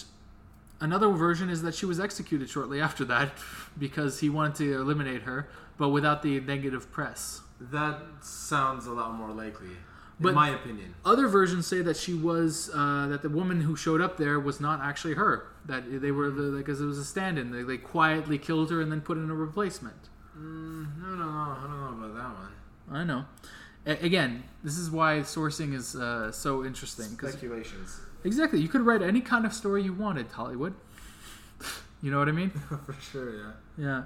another version is that she was executed shortly after that because he wanted to eliminate her, but without the negative press. That sounds a lot more likely, But- in my opinion. Other versions say that she was uh, that the woman who showed up there was not actually her. That they were the because it was a stand-in. They, they quietly killed her and then put in a replacement. Mm, I don't know. I don't know about that one. I know. A- again, this is why sourcing is uh, so interesting. 'cause- Speculations. exactly, you could write any kind of story you wanted, Hollywood. you know what I mean? For sure, yeah. Yeah.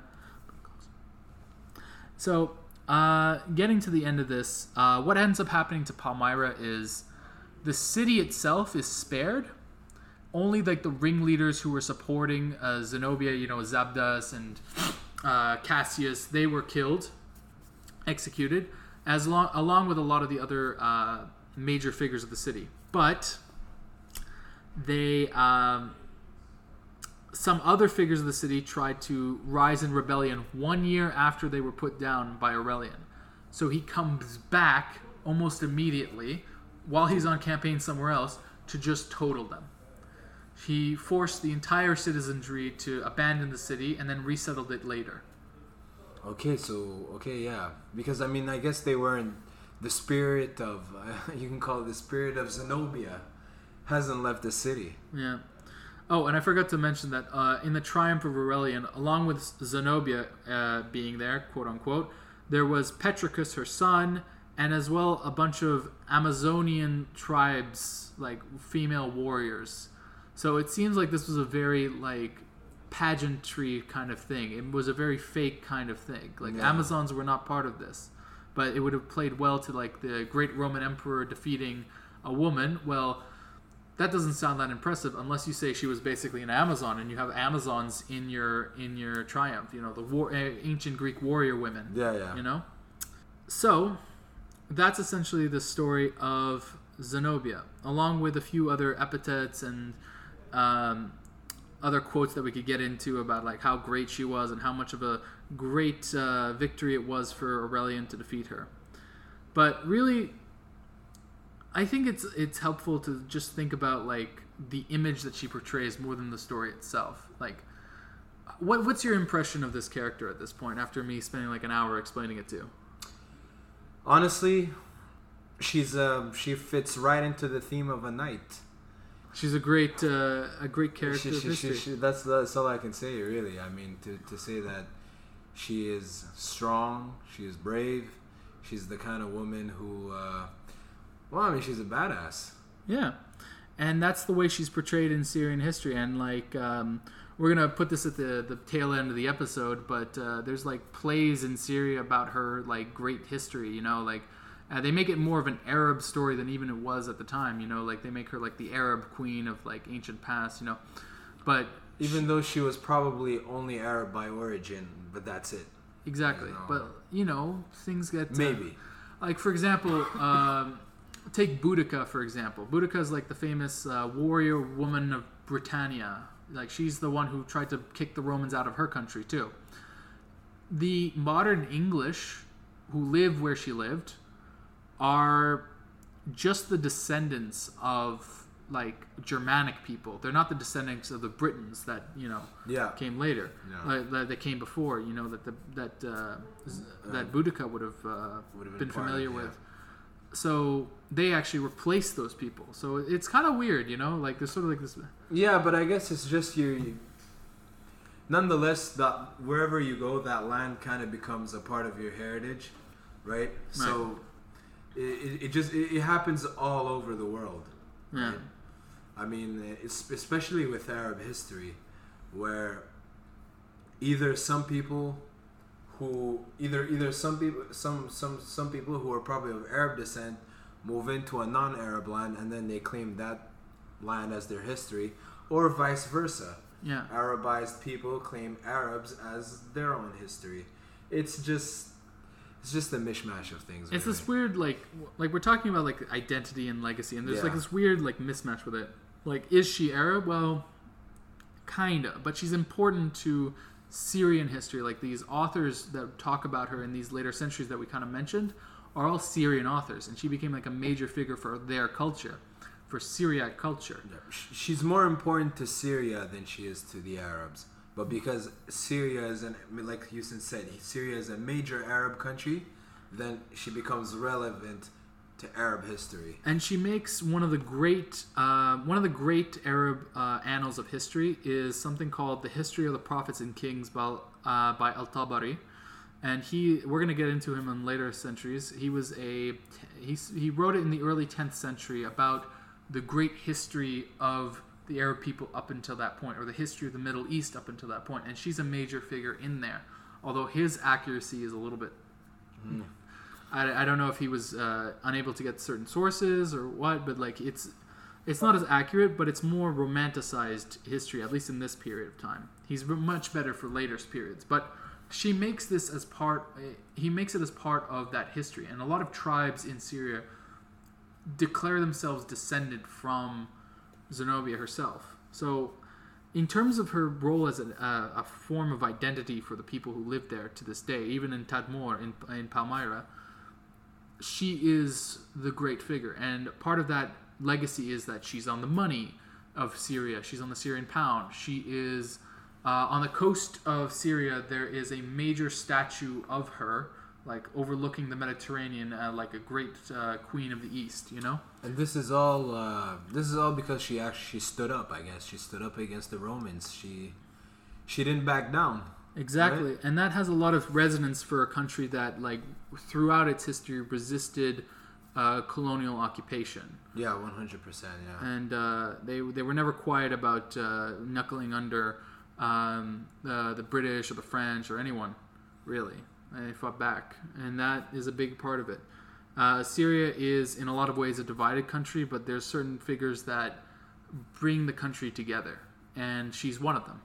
So, uh, getting to the end of this, uh, what ends up happening to Palmyra is the city itself is spared. Only like the ringleaders who were supporting uh, Zenobia, you know, Zabdas and uh, Cassius, they were killed, executed, as long along with a lot of the other uh, major figures of the city. But they um, some other figures of the city tried to rise in rebellion one year after they were put down by Aurelian. So he comes back almost immediately while he's on campaign somewhere else to just total them. He forced the entire citizenry to abandon the city and then resettled it later. Okay, so okay, yeah, because I mean, I guess they weren't the spirit of you can call it the spirit of Zenobia hasn't left the city. Yeah. Oh, and I forgot to mention that uh, in the triumph of Aurelian, along with Zenobia uh, being there, quote unquote, there was Tetricus, her son, and as well a bunch of Amazonian tribes, like female warriors. So it seems like this was a very like pageantry kind of thing. It was a very fake kind of thing. Like Yeah. Amazons were not part of this, but it would have played well to like the great Roman emperor defeating a woman. Well, that doesn't sound that impressive unless you say she was basically an Amazon and you have Amazons in your in your triumph. You know the war, uh, ancient Greek warrior women. Yeah, yeah. You know, so that's essentially the story of Zenobia, along with a few other epithets and um, other quotes that we could get into about like how great she was and how much of a great uh, victory it was for Aurelian to defeat her. But really, I think it's it's helpful to just think about like the image that she portrays more than the story itself. Like, what what's your impression of this character at this point? After me spending like an hour explaining it to you. Honestly, she's um she fits right into the theme of a knight. She's a great uh, a great character She- she- she- history. she- that's that's all I can say really. I mean to to say that she is strong, she is brave, she's the kind of woman who uh, well, I mean she's a badass. Yeah, and that's the way she's portrayed in Syrian history. And like, um, we're gonna put this at the the tail end of the episode, but uh, there's like plays in Syria about her like great history. You know, like uh, they make it more of an Arab story than even it was at the time. You know, like they make her like the Arab queen of like ancient past. You know, but Even though she was probably only Arab by origin, but that's it. exactly. You know. But you know, things get uh, Maybe. like for example um, take Boudica for example Boudica is like the famous uh, warrior woman of Britannia like she's the one who tried to kick the Romans out of her country too the modern English who live where she lived are just the descendants of like Germanic people they're not the descendants of the Britons that you know Yeah. came later, Yeah. like, that, that came before. You know that the, that uh, z- that Boudica would have uh, been, been familiar of, yeah. with. So they actually replaced those people. So it's kind of weird, you know. Like there's sort of like this. Yeah, but I guess it's just you. you nonetheless, that wherever you go, that land kind of becomes a part of your heritage, right? So it, it, it just it, it happens all over the world. Yeah, right? I mean, it's especially with Arab history, where either some people who either either some people some some some people who are probably of Arab descent move into a non-Arab land and then they claim that land as their history, or vice versa. yeah. Arabized people claim Arabs as their own history. It's just it's just a mishmash of things. It's really. this weird like w- like we're talking about like identity and legacy, and there's like this weird like mismatch with it. Like, is she Arab? Well, kinda, but she's important to Syrian history. Like these authors that talk about her in these later centuries that we kind of mentioned are all Syrian authors, and she became like a major figure for their culture, for Syriac culture. Yeah, She's more important to Syria than she is to the Arabs. But because Syria is an like Houston said, Syria is a major Arab country, then she becomes relevant to Arab history. and she makes one of the great uh, one of the great Arab uh, annals of history is something called the History of the Prophets and Kings by, uh, by Al Tabari, and he we're gonna get into him in later centuries. He was a he he wrote it in the early 10th century about the great history of the Arab people up until that point, or the history of the Middle East up until that point, and she's a major figure in there. Although his accuracy is a little bit I, I don't know if he was uh, unable to get certain sources or what, but like it's it's not as accurate, but it's more romanticized history, at least in this period of time. He's much better for later periods, but she makes this as part. eh, He makes it as part of that history, and a lot of tribes in Syria declare themselves descended from Zenobia herself. So, in terms of her role as a, a, a form of identity for the people who live there to this day, even in Tadmor in, in Palmyra, she is the great figure. And part of that legacy is that she's on the money of Syria, she's on the Syrian pound. She is uh, on the coast of Syria, there is a major statue of her. Like overlooking the Mediterranean, uh, like a great uh, queen of the East, you know. And this is all uh, this is all because she actually she stood up. I guess she stood up against the Romans. She she didn't back down. Exactly, and that has a lot of resonance for a country that, like, throughout its history, resisted uh, colonial occupation, Yeah, one hundred percent. Yeah. and uh, they they were never quiet about uh, knuckling under um, the the British or the French or anyone, really. They fought back, and that is a big part of it. Uh, Syria is, in a lot of ways, a divided country, but there's certain figures that bring the country together, and she's one of them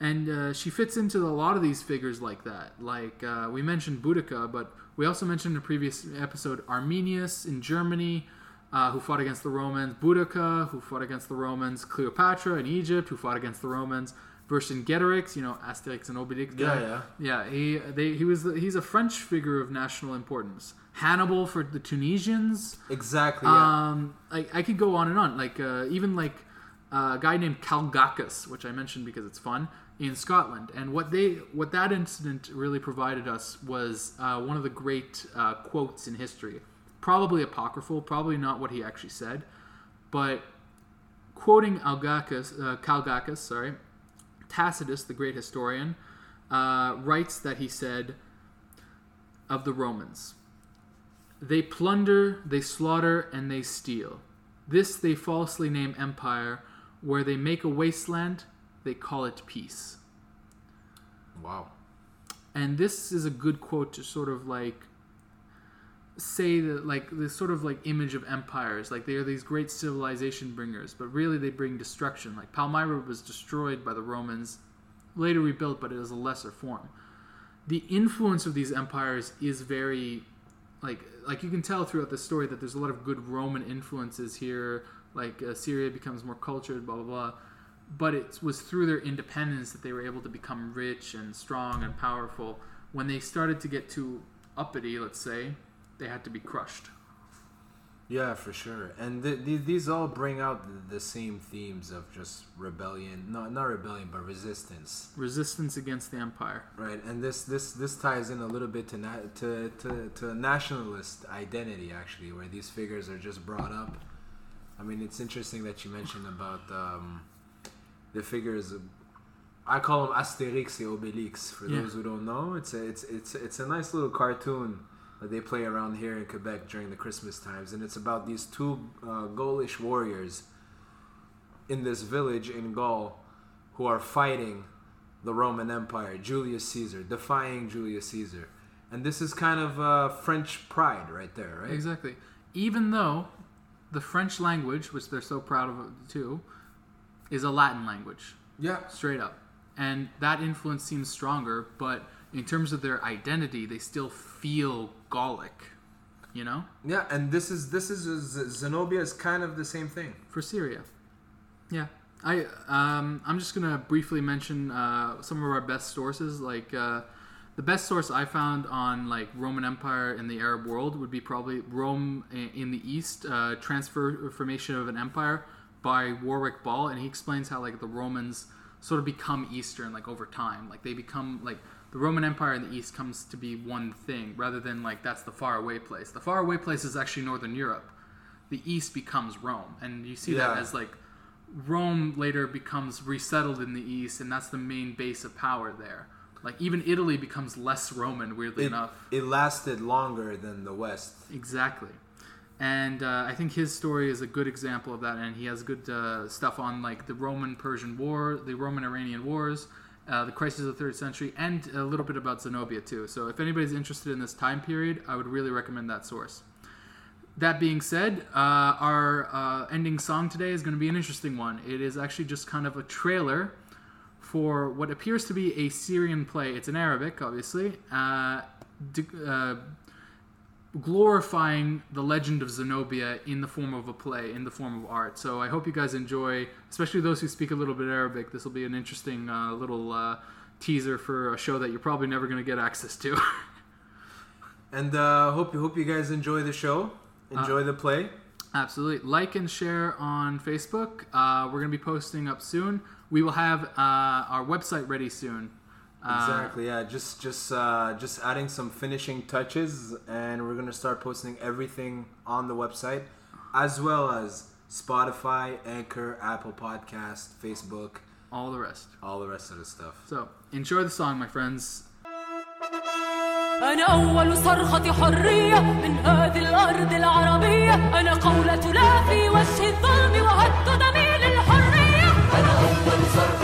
and uh, she fits into a lot of these figures like that. Like uh, we mentioned Boudica, but we also mentioned in a previous episode Arminius in Germany, uh, who fought against the Romans. Boudica, who fought against the Romans. Cleopatra in Egypt, who fought against the Romans. Vercingetorix, you know Asterix and Obelix. guy. Yeah, yeah. He they he was he's a French figure of national importance. Hannibal for the Tunisians. Exactly. Yeah. Um, I, I could go on and on. Like uh, even like uh, a guy named Calgacus, which I mentioned because it's fun in Scotland. And what they what that incident really provided us was uh, one of the great uh, quotes in history. probably apocryphal, probably not what he actually said, but quoting Algacus, uh, Calgacus, sorry, Tacitus, the great historian, uh, writes that he said of the Romans, "They plunder, they slaughter, and they steal. This they falsely name empire. Where they make a wasteland, they call it peace." Wow. and this is a good quote to sort of like say that like this sort of like image of empires like they are these great civilization bringers but really they bring destruction. Like palmyra was destroyed by the romans later rebuilt but it is a lesser form. The influence of these empires is very like like you can tell throughout the story that there's a lot of good roman influences here like uh, syria becomes more cultured blah blah blah. But it was through their independence that they were able to become rich and strong and powerful. When they started to get too uppity, let's say, they had to be crushed. Yeah, for sure. And th- th- these all bring out the, the same themes of just rebellion, not not rebellion, but resistance, Resistance against the empire. right? And this this this ties in a little bit to na- to, to to nationalist identity actually, where these figures are just brought up. I mean, it's interesting that you mentioned about um, the figures. I call them Asterix and Obelix. For Yeah. those who don't know, it's a, it's it's it's a nice little cartoon that they play around here in Quebec during the Christmas times, and it's about these two uh, Gaulish warriors in this village in Gaul who are fighting the Roman Empire, Julius Caesar, defying Julius Caesar, and this is kind of uh, French pride right there, right? Exactly. Even though the French language, which they're so proud of too, is a Latin language, Yeah, straight up. And that influence seems stronger, but in terms of their identity, they still feel Gallic. You know? yeah, and this is this is Z- Zenobia is kind of the same thing. for Syria. Yeah, I um, I'm just gonna briefly mention uh, some of our best sources. Like uh, the best source I found on like Roman Empire in the Arab world would be probably Rome in the East, uh, transformation of an empire by Warwick Ball, and he explains how like the Romans sort of become Eastern like over time. Like they become like the Roman Empire in the East comes to be one thing rather than like that's the far away place. The far away place is actually Northern Europe the east becomes Rome, and you see that as like Rome later becomes resettled in the east, and that's the main base of power there. Like even Italy becomes less Roman, weirdly It, enough. it lasted longer than the West. Exactly. And uh, I think his story is a good example of that, and he has good uh, stuff on like the Roman-Persian War, the Roman-Iranian Wars, uh, the crisis of the third century, and a little bit about Zenobia too. So if anybody's interested in this time period, I would really recommend that source. That being said, uh, our uh, ending song today is going to be an interesting one. It is actually just kind of a trailer for what appears to be a Syrian play. It's in Arabic, obviously, uh, uh, glorifying the legend of Zenobia in the form of a play, in the form of art. So I hope you guys enjoy, especially those who speak a little bit Arabic. This will be an interesting uh, little uh, teaser for a show that you're probably never going to get access to. And uh, hope hope you guys enjoy the show, enjoy the play. Absolutely. Like and share on Facebook. Uh, we're going to be posting up soon. We will have uh, our website ready soon. Uh, Exactly. Yeah. Just just uh, just adding some finishing touches, and we're gonna start posting everything on the website, as well as Spotify, Anchor, Apple Podcast, Facebook, all the rest. all the rest of the stuff. So enjoy the song, my friends. أنا أول صرخة حرية من هذه الأرض العربية أنا قولة لا في وجه الظلم وهد دمي للحرية أنا أول صرخة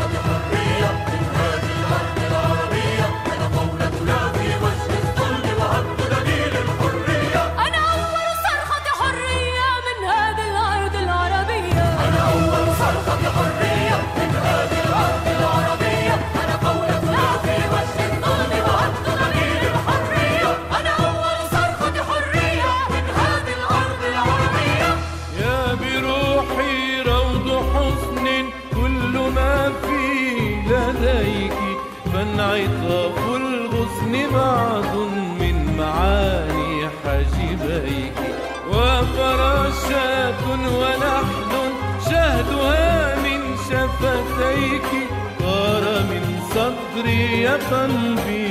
قلبي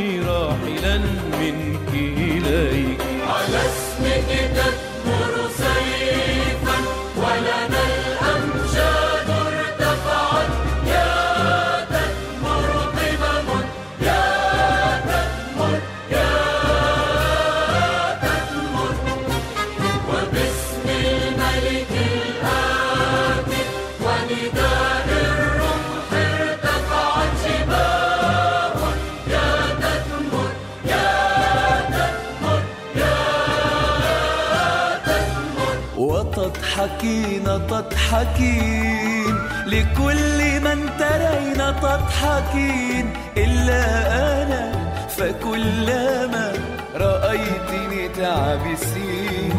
تبكين تضحكين لكل من ترين تضحكين إلا أنا فكلما رأيتني تعبسين.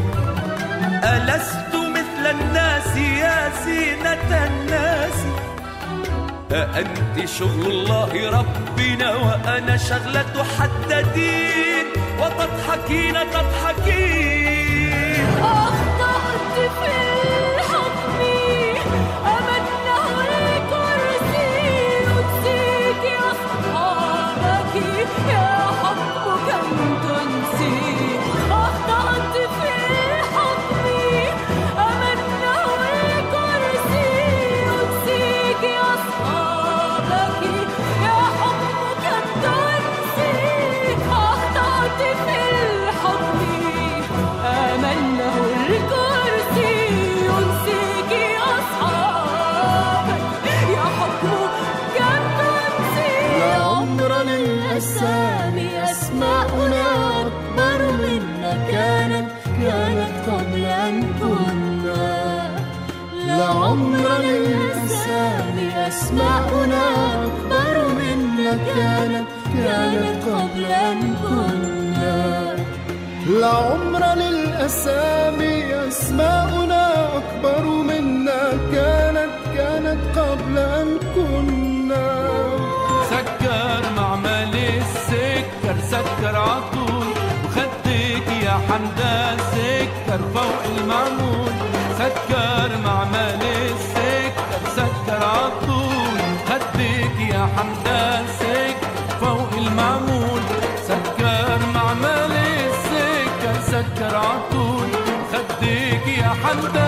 ألست مثل الناس يا زينة الناس؟ أأنت شغل الله ربنا وأنا شغلة حددين. وتضحكين تضحكين سكر فوق المعمول سكر معمل السكر سكر عطول خدك يا حمدان سكر فوق المعمول سكر معمل السكر سكر عطول خدك يا حمدان